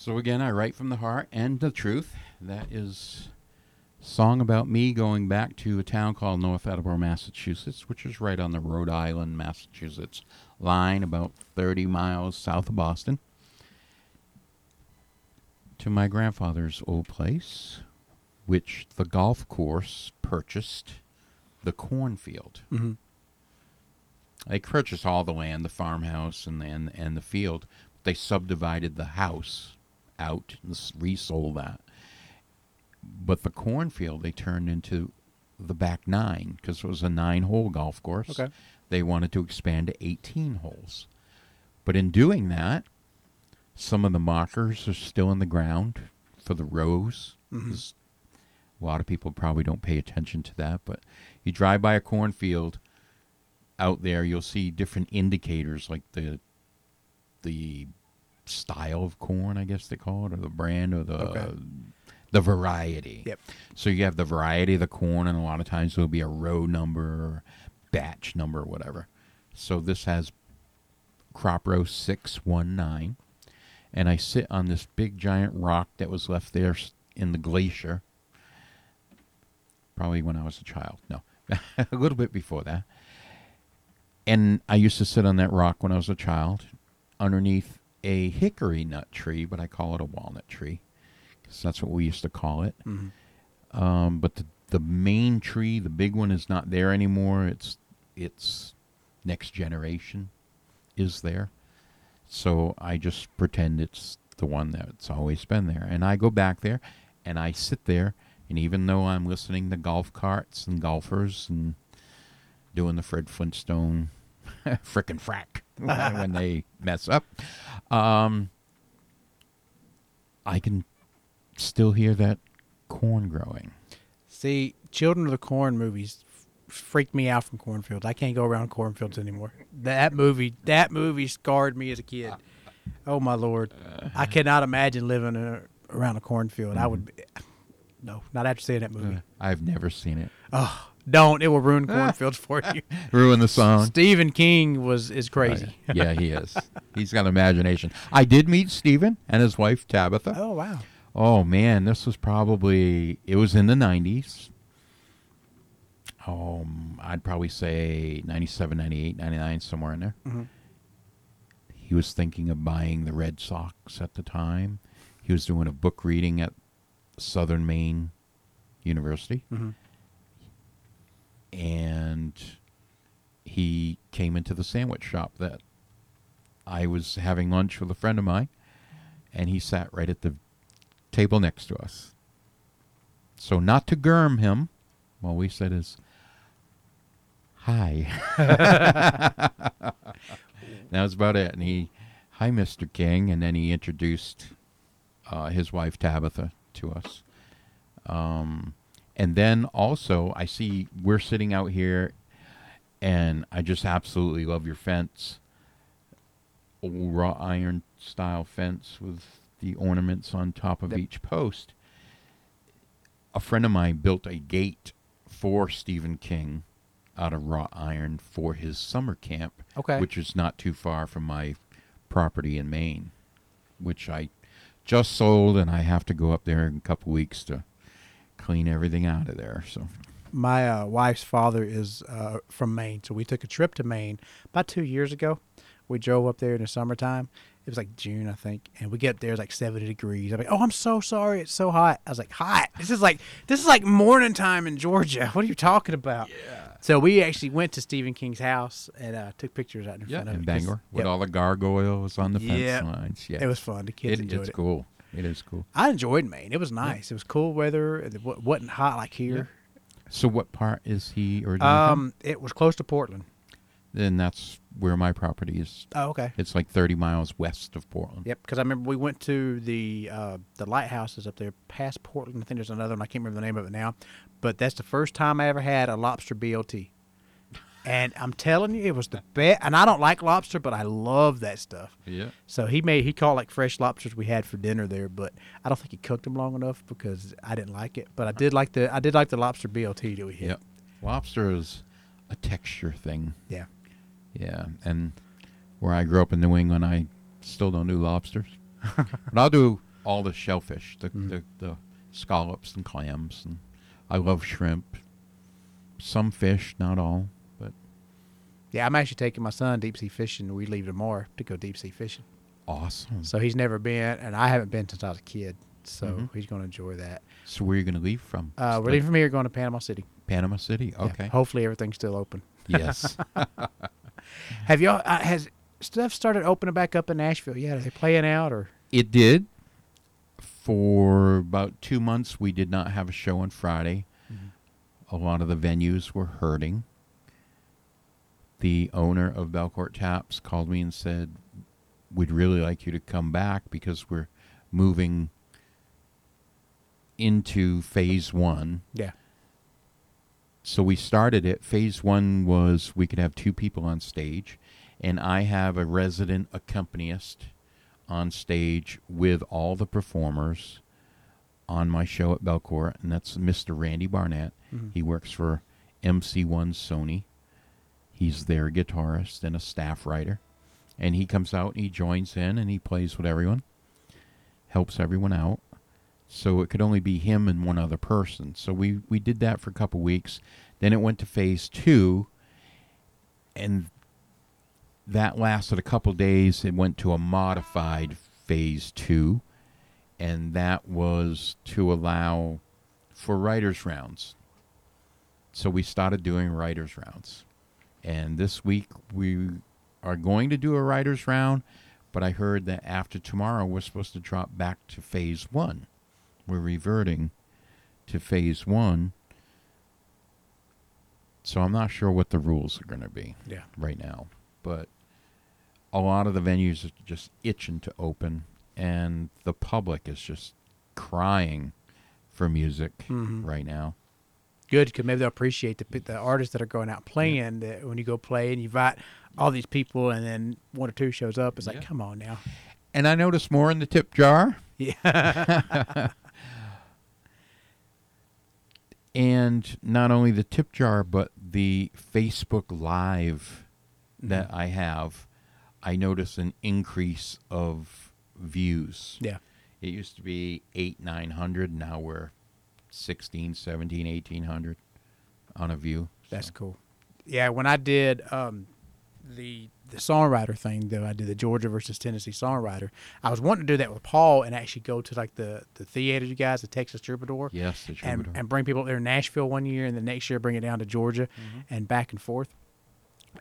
So again, I write from the heart and the truth. That is song about me going back to a town called North Attleboro, Massachusetts, which is right on the Rhode Island, Massachusetts line, about 30 miles south of Boston, to my grandfather's old place, which the golf course purchased the cornfield. Mm-hmm. They purchased all the land, the farmhouse and and, and the field. They subdivided the house out and resold that. But the cornfield they turned into the back nine because it was a nine-hole golf course. Okay. They wanted to expand to 18 holes. But in doing that, some of the markers are still in the ground for the rows. Mhm. 'cause A lot of people probably don't pay attention to that, but you drive by a cornfield out there, you'll see different indicators like the the style of corn, I guess they call it, or the brand, or the Okay. the variety. Yep. So you have the variety of the corn, and a lot of times there'll be a row number, or batch number, or whatever. So this has crop row six one nine, and I sit on this big giant rock that was left there in the glacier. Probably when I was a child. No, a little bit before that. And I used to sit on that rock when I was a child, underneath a hickory nut tree, but I call it a walnut tree, because that's what we used to call it. Mm-hmm. Um, but the the main tree, the big one, is not there anymore. It's it's next generation is there. So I just pretend it's the one that's always been there. And I go back there and I sit there and even though I'm listening to golf carts and golfers and doing the Fred Flintstone frickin' frack when they mess up, um, I can still hear that corn growing. See, Children of the Corn movies f- freak me out from cornfields. I can't go around cornfields anymore. That movie, that movie scarred me as a kid. Oh my lord, I cannot imagine living in a, around a cornfield. I would, be, no, not after seeing that movie. Uh, I've never seen it. Oh, don't! It will ruin cornfields for you. Ruin the song. Stephen King was is crazy. Oh, yeah, he is. He's got imagination. I did meet Stephen and his wife Tabitha. Oh wow. Oh man, this was probably it was in the nineties. Um, I'd probably say 97, 98, 99, somewhere in there. Mhm. He was thinking of buying the Red Sox at the time. He was doing a book reading at Southern Maine University, hmm and he came into the sandwich shop that I was having lunch with a friend of mine, and he sat right at the table next to us. So, not to germ him, all we said is, Hi. that was about it. And he, Hi, Mr. King. And then he introduced uh, his wife, Tabitha, to us. Um, and then also, I see we're sitting out here, and I just absolutely love your fence. Old wrought iron style fence with the ornaments on top of Yep. each post. A friend of mine built a gate for Stephen King out of wrought iron for his summer camp, Okay. which is not too far from my property in Maine, which I just sold, and I have to go up there in a couple weeks to clean everything out of there. So my uh, wife's father is uh, from Maine, so we took a trip to Maine about two years ago. We drove up there in the summertime. It was like June, I think, and we get there it's like seventy degrees. I'm like, "Oh, I'm so sorry, it's so hot." I was like, "Hot? This is like this is like morning time in Georgia. What are you talking about?" Yeah. So we actually went to Stephen King's house and uh, took pictures out in Yeah, front of in Bangor with yep, all the gargoyles on the fence Yep. lines. Yeah, it was fun. The kids It- enjoyed it's it. cool. It is cool. I enjoyed Maine. It was nice. It was cool weather. It wasn't hot like here. So, what part is he from? Um, it was close to Portland. Then that's where my property is. Oh, okay. It's like 30 miles west of Portland. Yep, because I remember we went to the uh, the lighthouses up there past Portland. I think there's another one. I can't remember the name of it now, but that's the first time I ever had a lobster BLT. And I'm telling you, it was the best. And I don't like lobster, but I love that stuff. Yeah. So he made he caught like fresh lobsters we had for dinner there, but I don't think he cooked them long enough because I didn't like it. But I did like the I did like the lobster BLT that we had. Yep. Lobster is a texture thing. Yeah. Yeah. And where I grew up in New England, I still don't do lobsters. but I'll do all the shellfish, the, Mm. the, the scallops and clams. And I love shrimp. Some fish, not all. Yeah, I'm actually taking my son deep sea fishing. We leave tomorrow to go deep sea fishing. awesome. So, he's never been, and I haven't been since I was a kid. So Mhm. he's going to enjoy that. So where are you going to leave from? Uh, we're like leaving from here, going to Panama City. Panama City. Yeah, Okay. hopefully everything's still open. yes. Have y'all uh, has stuff started opening back up in Nashville? Yeah, are they playing out or? It did. For about two months, we did not have a show on Friday. A lot of the venues were hurting. The owner of Belcourt Taps called me and said, We'd really like you to come back because we're moving into phase one. Yeah. So we started it. Phase one was we could have two people on stage, and I have a resident accompanist on stage with all the performers on my show at Belcourt, and that's Mr. Randy Barnett. Mhm. He works for MC1 Sony. He's their guitarist and a staff writer. And he comes out and he joins in and he plays with everyone, helps everyone out. So it could only be him and one other person. So we, we did that for a couple weeks. Then it went to phase two, and that lasted a couple days. It went to a modified phase two, and that was to allow for writers' rounds. So we started doing writers' rounds. And this week we are going to do a writers' round, but I heard that after tomorrow we're supposed to drop back to phase one. We're reverting to phase one. So I'm not sure what the rules are going to be Yeah. right now, but a lot of the venues are just itching to open, and the public is just crying for music Mhm. right now. Good, because maybe they'll appreciate the the artists that are going out playing. That when you go play and you invite all these people, and then one or two shows up, it's like, Yeah. come on now. And I noticed more in the tip jar, Yeah. and not only the tip jar, but the Facebook Live that mm-hmm. I have. I notice an increase of views. yeah. It used to be eight, nine hundred. Now we're 16, 17, 1800 on a view. That's So, cool. Yeah, when I did um, the the songwriter thing, though, I did the Georgia versus Tennessee songwriter. I was wanting to do that with Paul and actually go to like the the theater, you guys, the Texas Troubadour, Yes, the and troubadour. and and bring people up there in Nashville one year, and the next year bring it down to Georgia, and back and forth.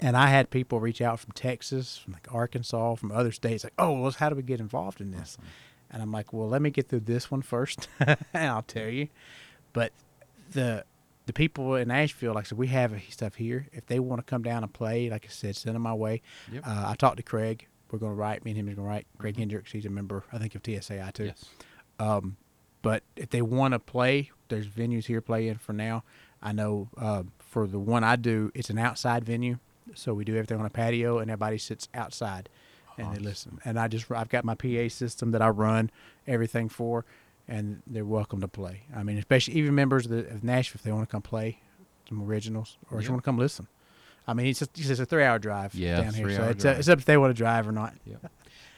And I had people reach out from Texas, from like Arkansas, from other states, like, "Oh, well, how do we get involved in this?" And I'm like, "Well, let me get through this one first, and I'll tell you." But the the people in Nashville, like I said, we have stuff here. If they want to come down and play, like I said, send them my way. Yep. Uh, I talked to Craig. We're going to write. Me and him are going to write. Craig Hendricks, he's a member, I think, of TSAI too. yes. Um, but if they want to play, there's venues here playing for now. I know uh, for the one I do, it's an outside venue, so we do everything on a patio, and everybody sits outside and they listen. And I just I've got my PA system that I run everything for, and they're welcome to play. I mean, especially even members of, the, of Nashville if they want to come play some originals or if Yeah. you want to come listen. I mean, it's just, it's just a three hour drive Yeah, down here, so it's, uh, drive. it's up if they want to drive or not.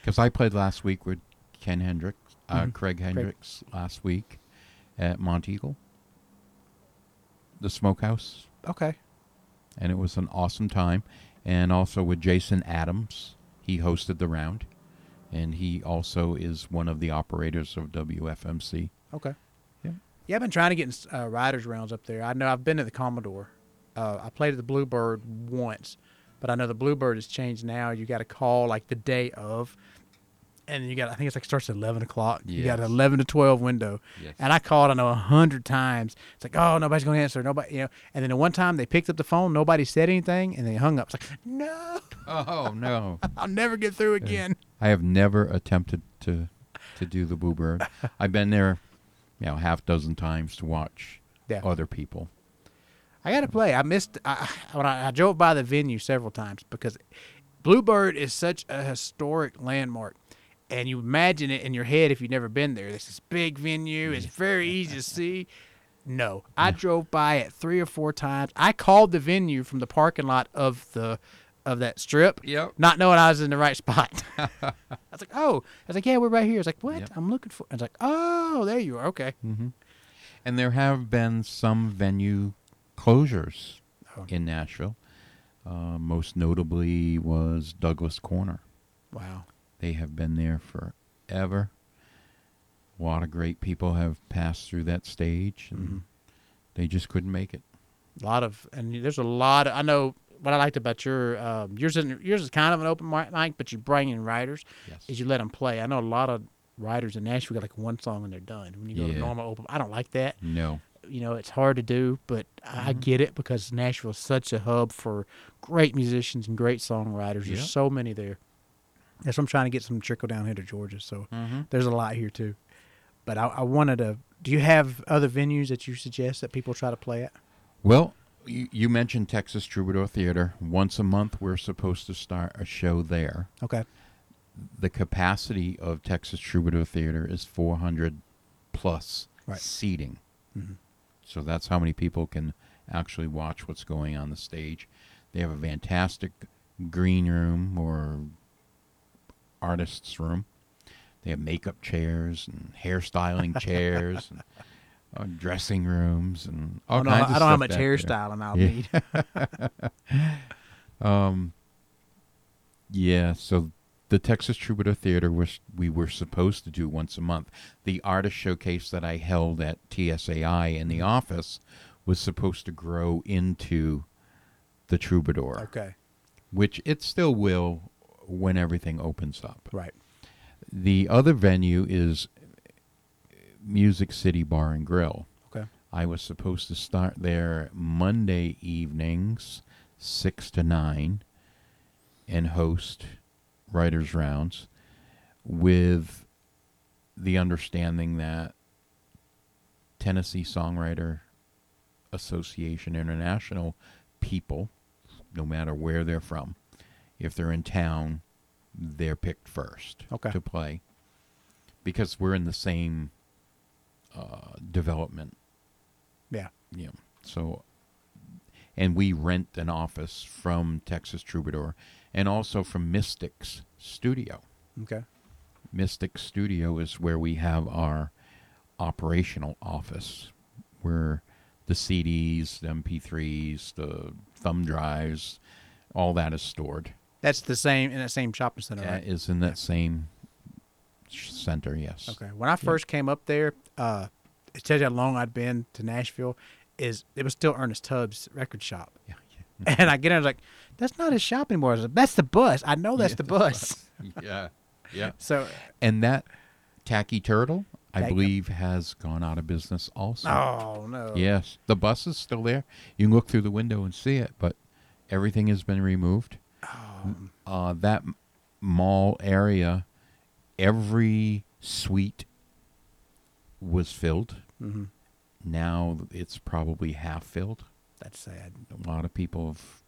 Because I played last week with Ken Hendricks, uh, Mhm. Craig Hendricks last week at Monteagle. the Smokehouse, Okay. and it was an awesome time. And also with Jason Adams, he hosted the round, and he also is one of the operators of WFMC. Okay. Yeah. Yeah, I've been trying to get in uh, riders rounds up there. I know I've been to the Commodore. Uh, I played at the Bluebird once, but I know the Bluebird has changed now. You got to call like the day of, and you got I think it's like starts at eleven o'clock. You got an eleven to twelve window, Yes. and I called I know a hundred times. It's like oh nobody's gonna answer nobody you know. And then the one time they picked up the phone, nobody said anything, and they hung up. It's like no, Oh no! I'll never get through again. I have never attempted to to do the Boo Bird. I've been there, you know, half dozen times to watch Yeah. other people. I got to play. I missed I, when I, I drove by the venue several times because Bluebird is such a historic landmark, and you imagine it in your head if you've never been there. This is big venue. It's very easy to see. No, I drove by it three or four times. I called the venue from the parking lot of the of that strip. Yep. Not knowing I was in the right spot. I was like, oh, I was like, yeah, we're right here. I was like, what? Yep. I'm looking for. I was like, oh, there you are. Okay. hmm And there have been some venue closures Oh. in Nashville. Uh, most notably was Douglas Corner. Wow. They have been there forever. A lot of great people have passed through that stage, and Mhm. they just couldn't make it. A lot of, and there's a lot. Of, I know what I liked about your um, yours. Isn't, yours is kind of an open mi- mic, but you bring in writers Yes. is you let them play. I know a lot of writers in Nashville got like one song and they're done. When you go to normal open, I don't like that. No. You know, it's hard to do, but I Mhm. get it because Nashville is such a hub for great musicians and great songwriters. Yep. There's so many there. That's what I'm trying to get some trickle down here to Georgia. So Mm-hmm. there's a lot here too. But I, I wanted to. Do you have other venues that you suggest that people try to play at? Well, you, you mentioned Texas Troubadour Theater. Once a month, we're supposed to start a show there. Okay. The capacity of Texas Troubadour Theater is 400 plus Right. seating. Mhm. So that's how many people can actually watch what's going on the stage. They have a fantastic green room or artist's room. They have makeup chairs and hairstyling chairs and uh, dressing rooms and all I don't, know, kinds I don't how much hairstyling I'll Yeah. need. Um, yeah, so the Texas Troubadour Theater which we were supposed to do once a month. The artist showcase that I held at TSAI in the office was supposed to grow into the Troubadour, okay. which it still will when everything opens up. Right. The other venue is Music City Bar and Grill. Okay. I was supposed to start there Monday evenings, 6 to 9, and host writers' rounds with the understanding that Tennessee Songwriter Association International people, no matter where they're from, if they're in town, they're picked first Okay. to play because we're in the same uh, development Yeah. yeah. So, and we rent an office from Texas Troubadour and also from Mystics Studio. Okay. Mystic Studio is where we have our operational office where the CDs, the MP3s, the thumb drives, all that is stored. That's the same in that same shopping center, That right? is in that same center, yes. Okay. When I first came up there, uh, it tells you how long I'd been to Nashville. Is it was still Ernest Tubbs record shop, Yeah, yeah. and I get in, I was like, "That's not his shop anymore." I was like, "That's the bus. I know that's Yeah, the that's bus." yeah. Yeah. So, And that Tacky Turtle, I believe, has gone out of business also. oh no. Yes, the bus is still there. You can look through the window and see it, but everything has been removed. Uh, that mall area, every suite was filled. hmm Now it's probably half filled. That's sad. A lot of people have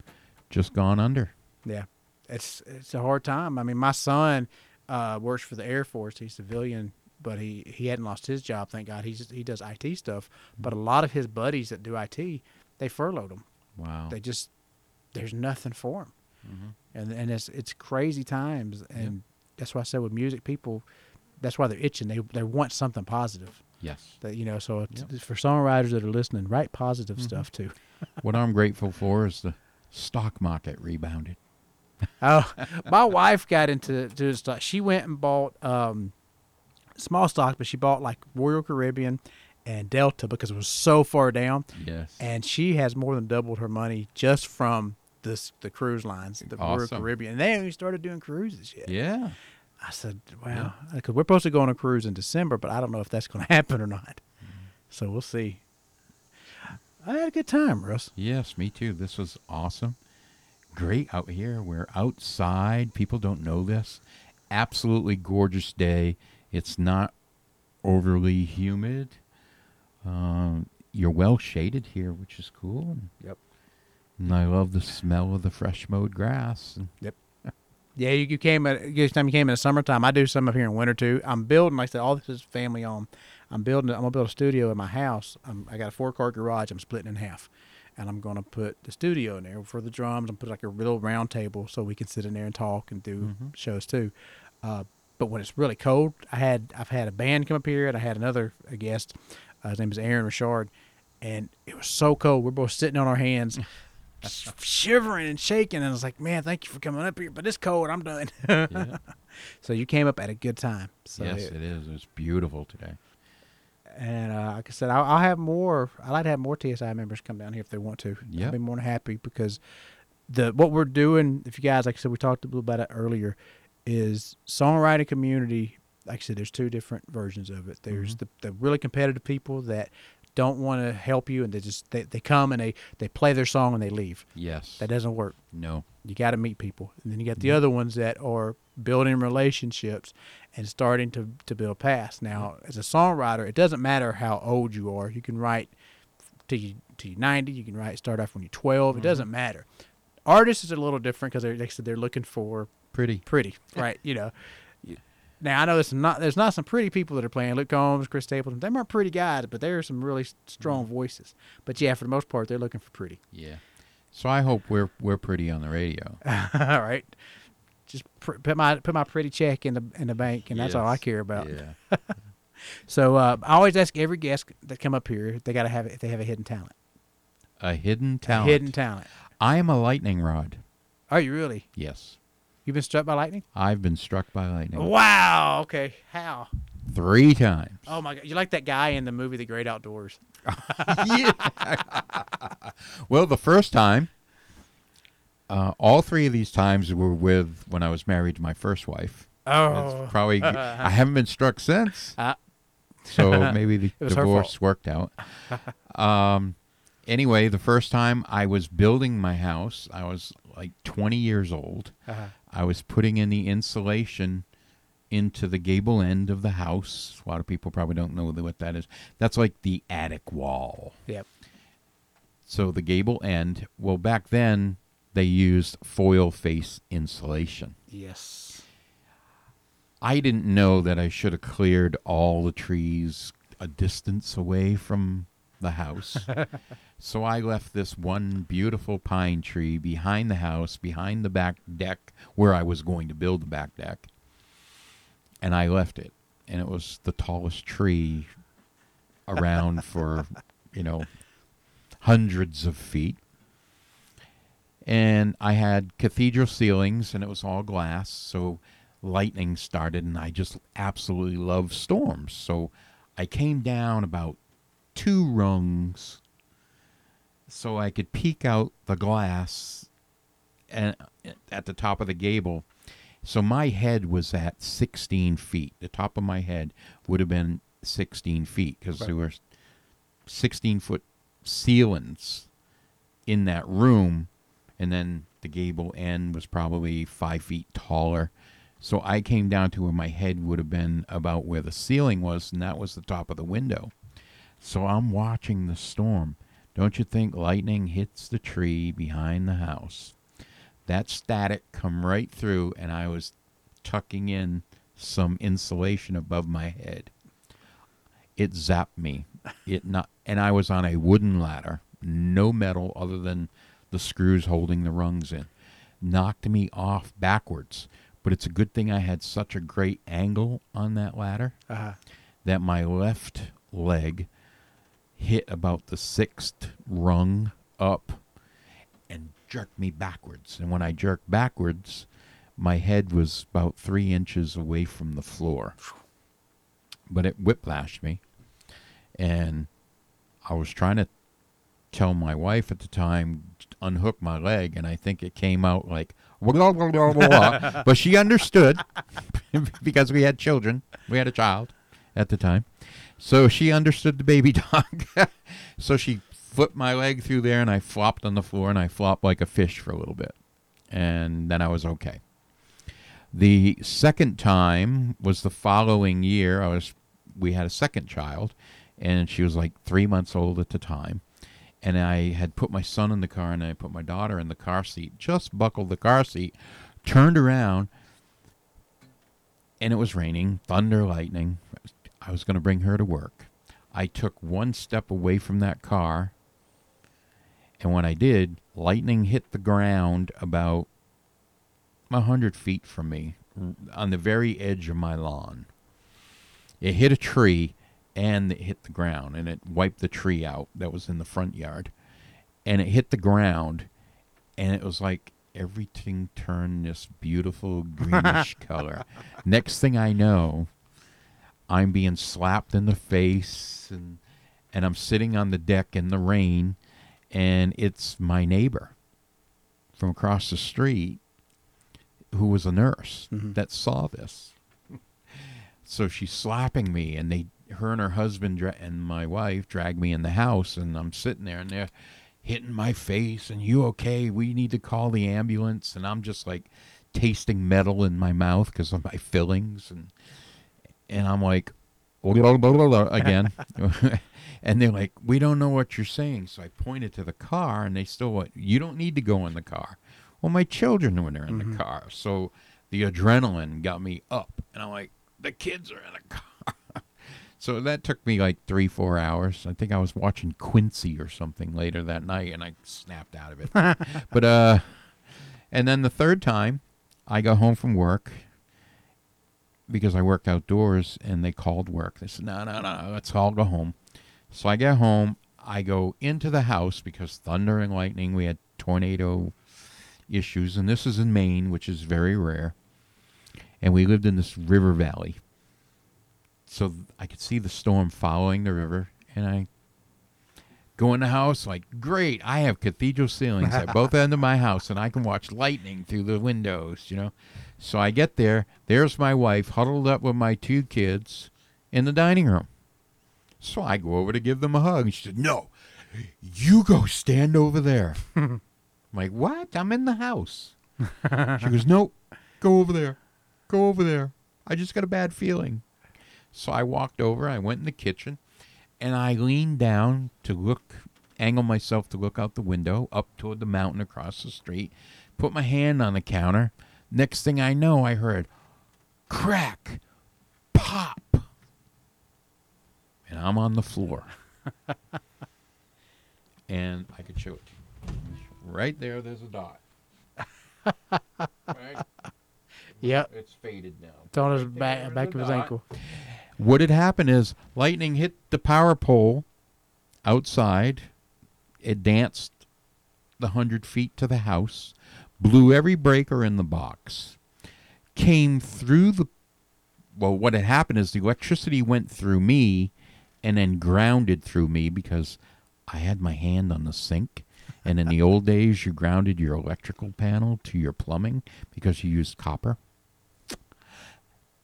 just gone under. Yeah, it's it's a hard time. I mean, my son uh, works for the Air Force. He's civilian, but he he hadn't lost his job. Thank God. He's he does IT stuff. But a lot of his buddies that do IT, they furloughed him. Wow. They just there's nothing for him, Mhm. And and it's it's crazy times. And that's why I said with music, people, that's why they're itching. They they want something positive. Yes. That you know, so Yep. for songwriters that are listening, write positive Mhm. stuff too. what I'm grateful for is the stock market rebounded. Oh, my wife got into to stock. She went and bought um, small stock, but she bought like Royal Caribbean and Delta because it was so far down, Yes. and she has more than doubled her money just from this the cruise lines, the Royal Awesome. Caribbean. And they haven't even started doing cruises yet. yeah. I said, "Wow," because we're supposed to go on a cruise in December, but I don't know if that's going to happen or not. So we'll see. I had a good time, Russ. Yes, me too. This was awesome. Great out here. We're outside. People don't know this. Absolutely gorgeous day. It's not overly humid. Um, you're well shaded here, which is cool. Yep. And I love the smell of the fresh mowed grass. And Yeah, you, you came at each time you came in the summertime. I do some up here in winter too. I'm building, like I said, all this is family owned. I'm building. I'm gonna build a studio in my house. I'm, I got a four car garage. I'm splitting in half, and I'm gonna put the studio in there for the drums. I'm put like a little round table so we can sit in there and talk and do Mhm. shows too. Uh, but when it's really cold, I had I've had a band come up here, and I had another a guest. Uh, his name is Aaron Richard, and it was so cold. We're both sitting on our hands. shivering and shaking and I was like, "Man, thank you for coming up here, but it's cold. I'm done." yeah. So you came up at a good time. So yes, it- it is. It's beautiful today. and uh, like I said, I'll, I'll have more. I'd like to have more TSI members come down here if they want to. Yep. I'll be more than happy because the what we're doing. If you guys, like I said, we talked a little about it earlier, is songwriting community. Like I said, there's two different versions of it. There's Mhm. the, the really competitive people that don't want to help you and they just they, they come and they they play their song and they leave. Yes. That doesn't work. no. You got to meet people, and then you got the Mhm. other ones that are building relationships and starting to to build past. Now, as a songwriter, it doesn't matter how old you are. You can write to you to you ninety. You can write start off when you're 12 It Mhm. doesn't matter. Artists is a little different because they like I said they're looking for Pretty. pretty, right? you know. Now I know there's not there's not some pretty people that are playing. Luke Combs, Chris Stapleton. They aren't pretty guys, but there are some really strong voices. But yeah, for the most part, they're looking for pretty. Yeah. So I hope we're we're pretty on the radio. all right. Just pr- put my put my pretty check in the in the bank, and that's all I care about. Yeah. So uh, I always ask every guest that come up here if they got to have if they have a hidden talent. A hidden A talent. hidden talent. I am a lightning rod. Are you really? Yes. You've been struck by lightning? I've been struck by lightning Wow. Okay. How? three times. Oh my God! You like that guy in the movie The Great Outdoors? yeah. well, the first time, uh, all three of these times were with when I was married to my first wife. Oh. That's probably I haven't been struck since. Ah. so maybe the It was her divorce worked out. Um, anyway, the first time I was building my house, I was like 20 years old. Uh-huh. I was putting in the insulation into the gable end of the house. A lot of people probably don't know what that is. That's like the attic wall. Yep. So the gable end, well, back then they used foil face insulation. Yes. I didn't know that I should have cleared all the trees a distance away from the house. so I left this one beautiful pine tree behind the house, behind the back deck where I was going to build the back deck. And I left it. And it was the tallest tree around for, you know, hundreds of feet. And I had cathedral ceilings and it was all glass. So lightning started and I just absolutely love storms. So I came down about two rungs so I could peek out the glass and uh, at the top of the gable. So my head was at 16 feet. The top of my head would have been 16 feet because Right. there were 16 foot ceilings in that room, and then the gable end was probably five feet taller. So I came down to where my head would have been about where the ceiling was, and that was the top of the window. So I'm watching the storm. Don't you think lightning hits the tree behind the house? That static come right through, and I was tucking in some insulation above my head. It zapped me. It not, and I was on a wooden ladder, no metal other than the screws holding the rungs in. Knocked me off backwards. But it's a good thing I had such a great angle on that ladder Uh-huh. that my left leg hit about the sixth rung up and jerked me backwards. And when I jerked backwards, my head was about three inches away from the floor. But it whiplashed me. And I was trying to tell my wife at the time, unhook my leg, and I think it came out like, blah, blah, blah, blah, but she understood because we had children. We had a child at the time. So she understood the baby dog. so she flipped my leg through there and I flopped on the floor and I flopped like a fish for a little bit. And then I was okay. The second time was the following year. I was we had a second child and she was like 3 months old at the time. And I had put my son in the car and I put my daughter in the car seat, just buckled the car seat, turned around and it was raining, thunder, lightning. I was going to bring her to work. I took one step away from that car, and when I did, lightning hit the ground about a hundred feet from me, on the very edge of my lawn. It hit a tree, and it hit the ground, and it wiped the tree out that was in the front yard, and it hit the ground, and it was like everything turned this beautiful greenish color. Next thing I know, I'm being slapped in the face and and I'm sitting on the deck in the rain and it's my neighbor from across the street who was a nurse Mhm. that saw this. so she's slapping me and they her and her husband dra- and my wife drag me in the house and I'm sitting there and they're hitting my face and you okay we need to call the ambulance and I'm just like tasting metal in my mouth because of my fillings and and I'm like again. And they're like we don't know what you're saying. So I pointed to the car and they still went you don't need to go in the car. Well my children were in Mhm. the car so the adrenaline got me up and I'm like the kids are in the car. So that took me like three four hours. I think I was watching Quincy or something later that night and I snapped out of it. But uh and then the third time I got home from work because I worked outdoors and they called work. They said, no, no, no, let's all go home. So I get home. I go into the house because thunder and lightning, we had tornado issues. And this is in Maine, which is very rare. And we lived in this river valley. So I could see the storm following the river. And I go in the house like, great, I have cathedral ceilings at both ends of my house and I can watch lightning through the windows, you know. So I get there. There's my wife huddled up with my two kids in the dining room. So I go over to give them a hug. And she said, No, you go stand over there. I'm like, What? I'm in the house. she goes, Nope, go over there. Go over there. I just got a bad feeling. So I walked over. I went in the kitchen and I leaned down to look, angle myself to look out the window up toward the mountain across the street, put my hand on the counter. Next thing I know, I heard crack, pop, and I'm on the floor. and I could show it to you. Right there, there's a dot. right? Yep. It's faded now. It's on his back, back of his dot. ankle. What had happened is lightning hit the power pole outside. It danced the hundred feet to the house, blew every breaker in the box, came through the. Well, what had happened is the electricity went through me and then grounded through me because I had my hand on the sink. And in the old days, you grounded your electrical panel to your plumbing because you used copper.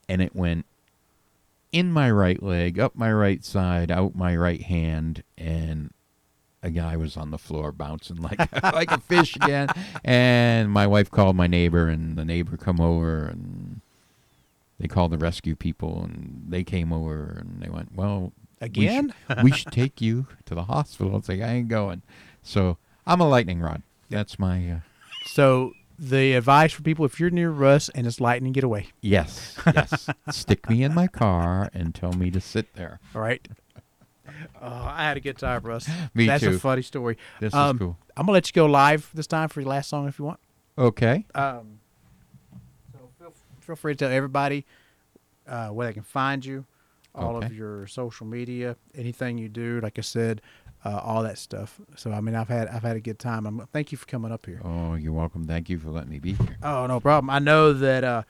And it went in my right leg, up my right side, out my right hand, and a guy was on the floor bouncing like like a fish again. And my wife called my neighbor, and the neighbor come over, and they called the rescue people, and they came over, and they went, "Well, we sh- Again? we should take you to the hospital." It's like I ain't going. So I'm a lightning rod. That's my uh, So the advice for people: if you're near Russ and it's lightning, get away. yes, yes. Stick me in my car and tell me to sit there. All right. Oh, I had a good time, Russ. Me That's too. a funny story. This Um, is cool. I'm gonna let you go live this time for your last song if you want. Okay. Um, so feel, feel free to tell everybody uh, where they can find you. all of your social media, anything you do. Like I said, uh, all that stuff. So I mean, I've had I've had a good time. I'm, thank you for coming up here. Oh, you're welcome. Thank you for letting me be here. Oh, no problem. I know that uh,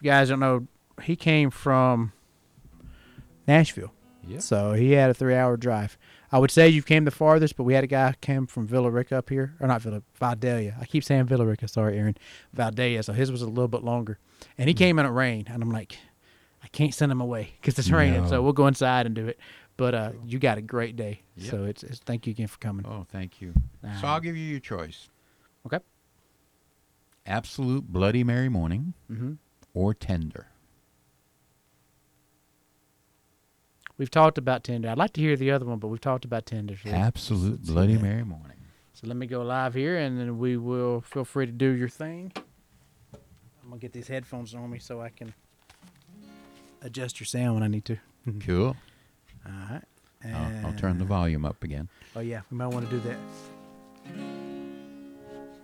you guys don't know. He came from Nashville, Yeah. so he had a three-hour drive. I would say you came the farthest, but we had a guy came from Villa Rica up here, or not Villa Vidalia. I keep saying Villa Rica. Sorry, Aaron. Vidalia. So his was a little bit longer, and he Hmm. came in a rain, and I'm like, I can't send him away because it's raining. No. So we'll go inside and do it. But uh, you got a great day. Yep. So it's, it's thank you again for coming. Oh, thank you. So I'll give you your choice. Okay. Absolute Bloody Mary morning hmm or tender. We've talked about tender. I'd like to hear the other one, but we've talked about tender. so- Absolute Bloody that. Mary morning. So let me go live here, and then we will feel free to do your thing. I'm gonna get these headphones on me so I can adjust your sound when I need to. Cool. All right. I'll, I'll turn the volume up again. Oh yeah, we might want to do that.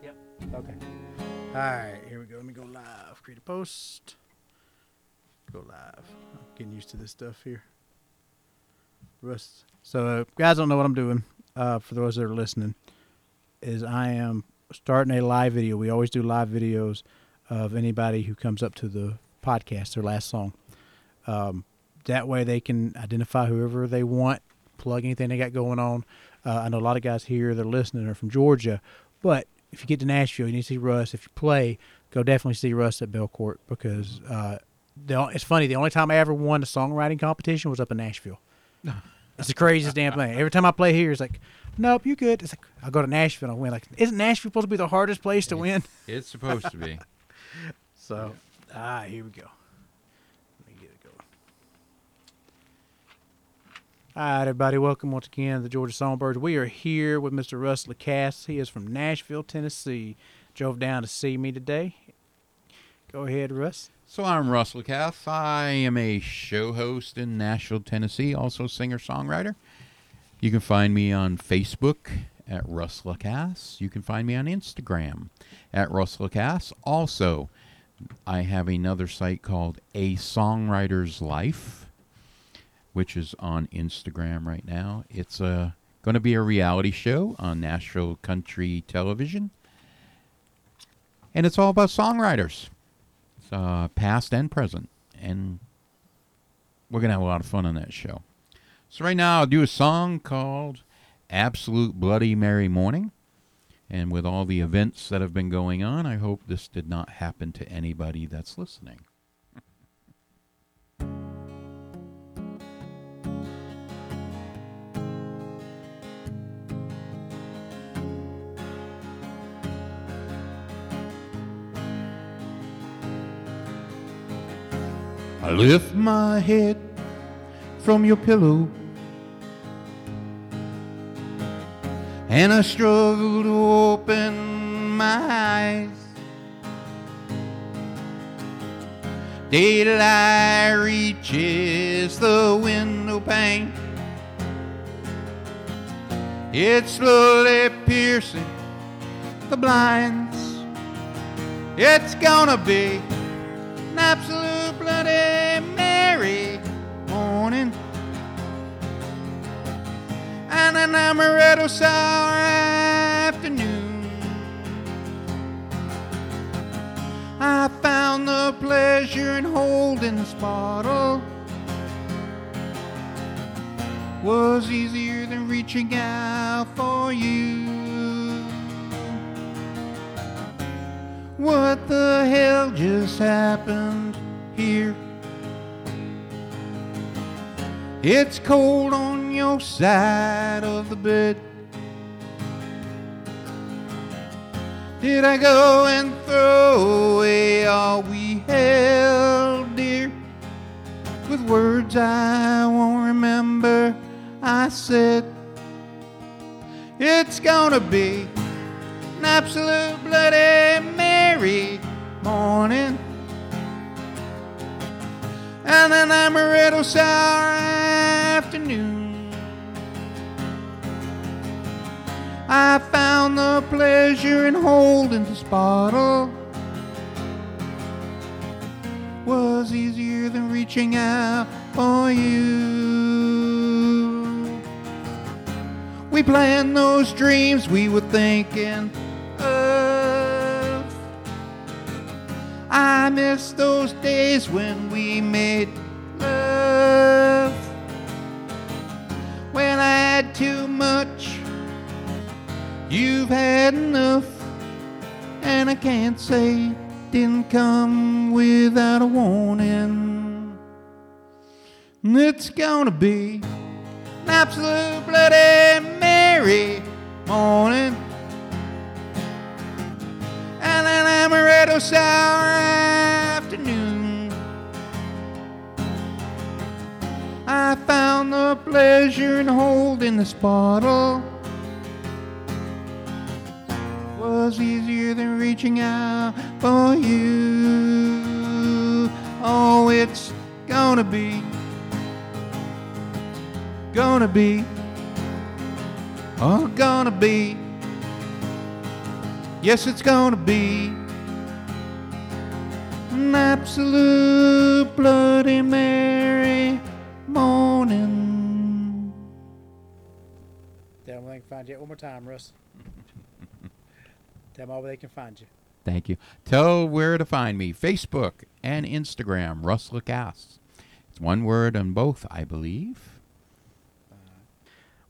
Yep. Okay. All right. Here we go. Let me go live. Create a post. Go live. I'm getting used to this stuff here. Russ. So, uh, guys, don't know what I'm doing. Uh, for those that are listening, is I am starting a live video. We always do live videos of anybody who comes up to the podcast, their last song. Um, that way they can identify whoever they want, plug anything they got going on. Uh, I know a lot of guys here that are listening are from Georgia, but if you get to Nashville, you need to see Russ. If you play, go definitely see Russ at Belcourt because uh, the, it's funny. The only time I ever won a songwriting competition was up in Nashville. It's the craziest damn thing. Every time I play here, it's like, nope, you good. It's like I go to Nashville and I win. Like, isn't Nashville supposed to be the hardest place to win? It's supposed to be. So, ah, here we go. Let me get it going. All right, everybody, welcome once again to the Georgia Songbirds. We are here with Mr. Russ Lacasse. He is from Nashville, Tennessee. Drove down to see me today. Go ahead, Russ. So I'm Russ Lacasse. I am a show host in Nashville, Tennessee, also singer songwriter. You can find me on Facebook at Russ Lacasse. You can find me on Instagram at Russ Lacasse. Also, I have another site called A Songwriter's Life, which is on Instagram right now. It's uh, going to be a reality show on Nashville Country Television. And it's all about songwriters uh, past and present, and we're gonna have a lot of fun on that show. So right now, I'll do a song called "Absolute Bloody Mary Morning," and with all the events that have been going on, I hope this did not happen to anybody that's listening. I lift my head from your pillow and I struggle to open my eyes. Daylight reaches the window pane. It's slowly piercing the blinds. It's gonna be an absolute bloody Mary morning. And an amaretto sour afternoon. I found the pleasure in holding this bottle. Was easier than reaching out for you. What the hell just happened It's cold on your side of the bed. Did I go and throw away all we held dear? With words I won't remember, I said, It's gonna be an absolute bloody Mary morning. And an amaretto sour afternoon. I found the pleasure in holding this bottle. Was easier than reaching out for you. We planned those dreams we were thinking I miss those days when we made love. When I had too much, you've had enough. And I can't say didn't come without a warning. It's gonna be an absolute bloody Mary morning. Amaretto sour afternoon. I found the pleasure in holding this bottle. Was easier than reaching out for you. Oh, it's gonna be, gonna be, oh, gonna be. Yes, it's gonna be an absolute bloody Mary morning. Tell them where they can find you. One more time, Russ. Tell them all where they can find you. Thank you. Tell where to find me Facebook and Instagram, Russ Lacasse. It's one word on both, I believe.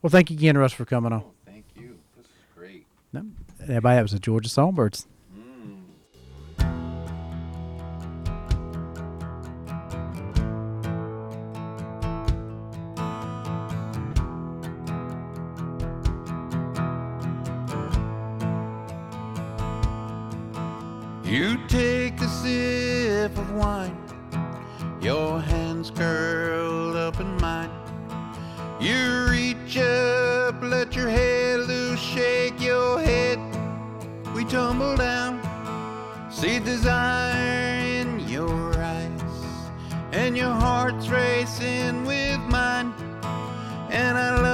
Well, thank you again, Russ, for coming on. thank you. This is great. No, Everybody, that was the Georgia Songbirds. You take a sip of wine, your hands curled up in mine. You reach up, let your head loose, shake your head. We tumble down, see desire in your eyes, and your heart's racing with mine. And I love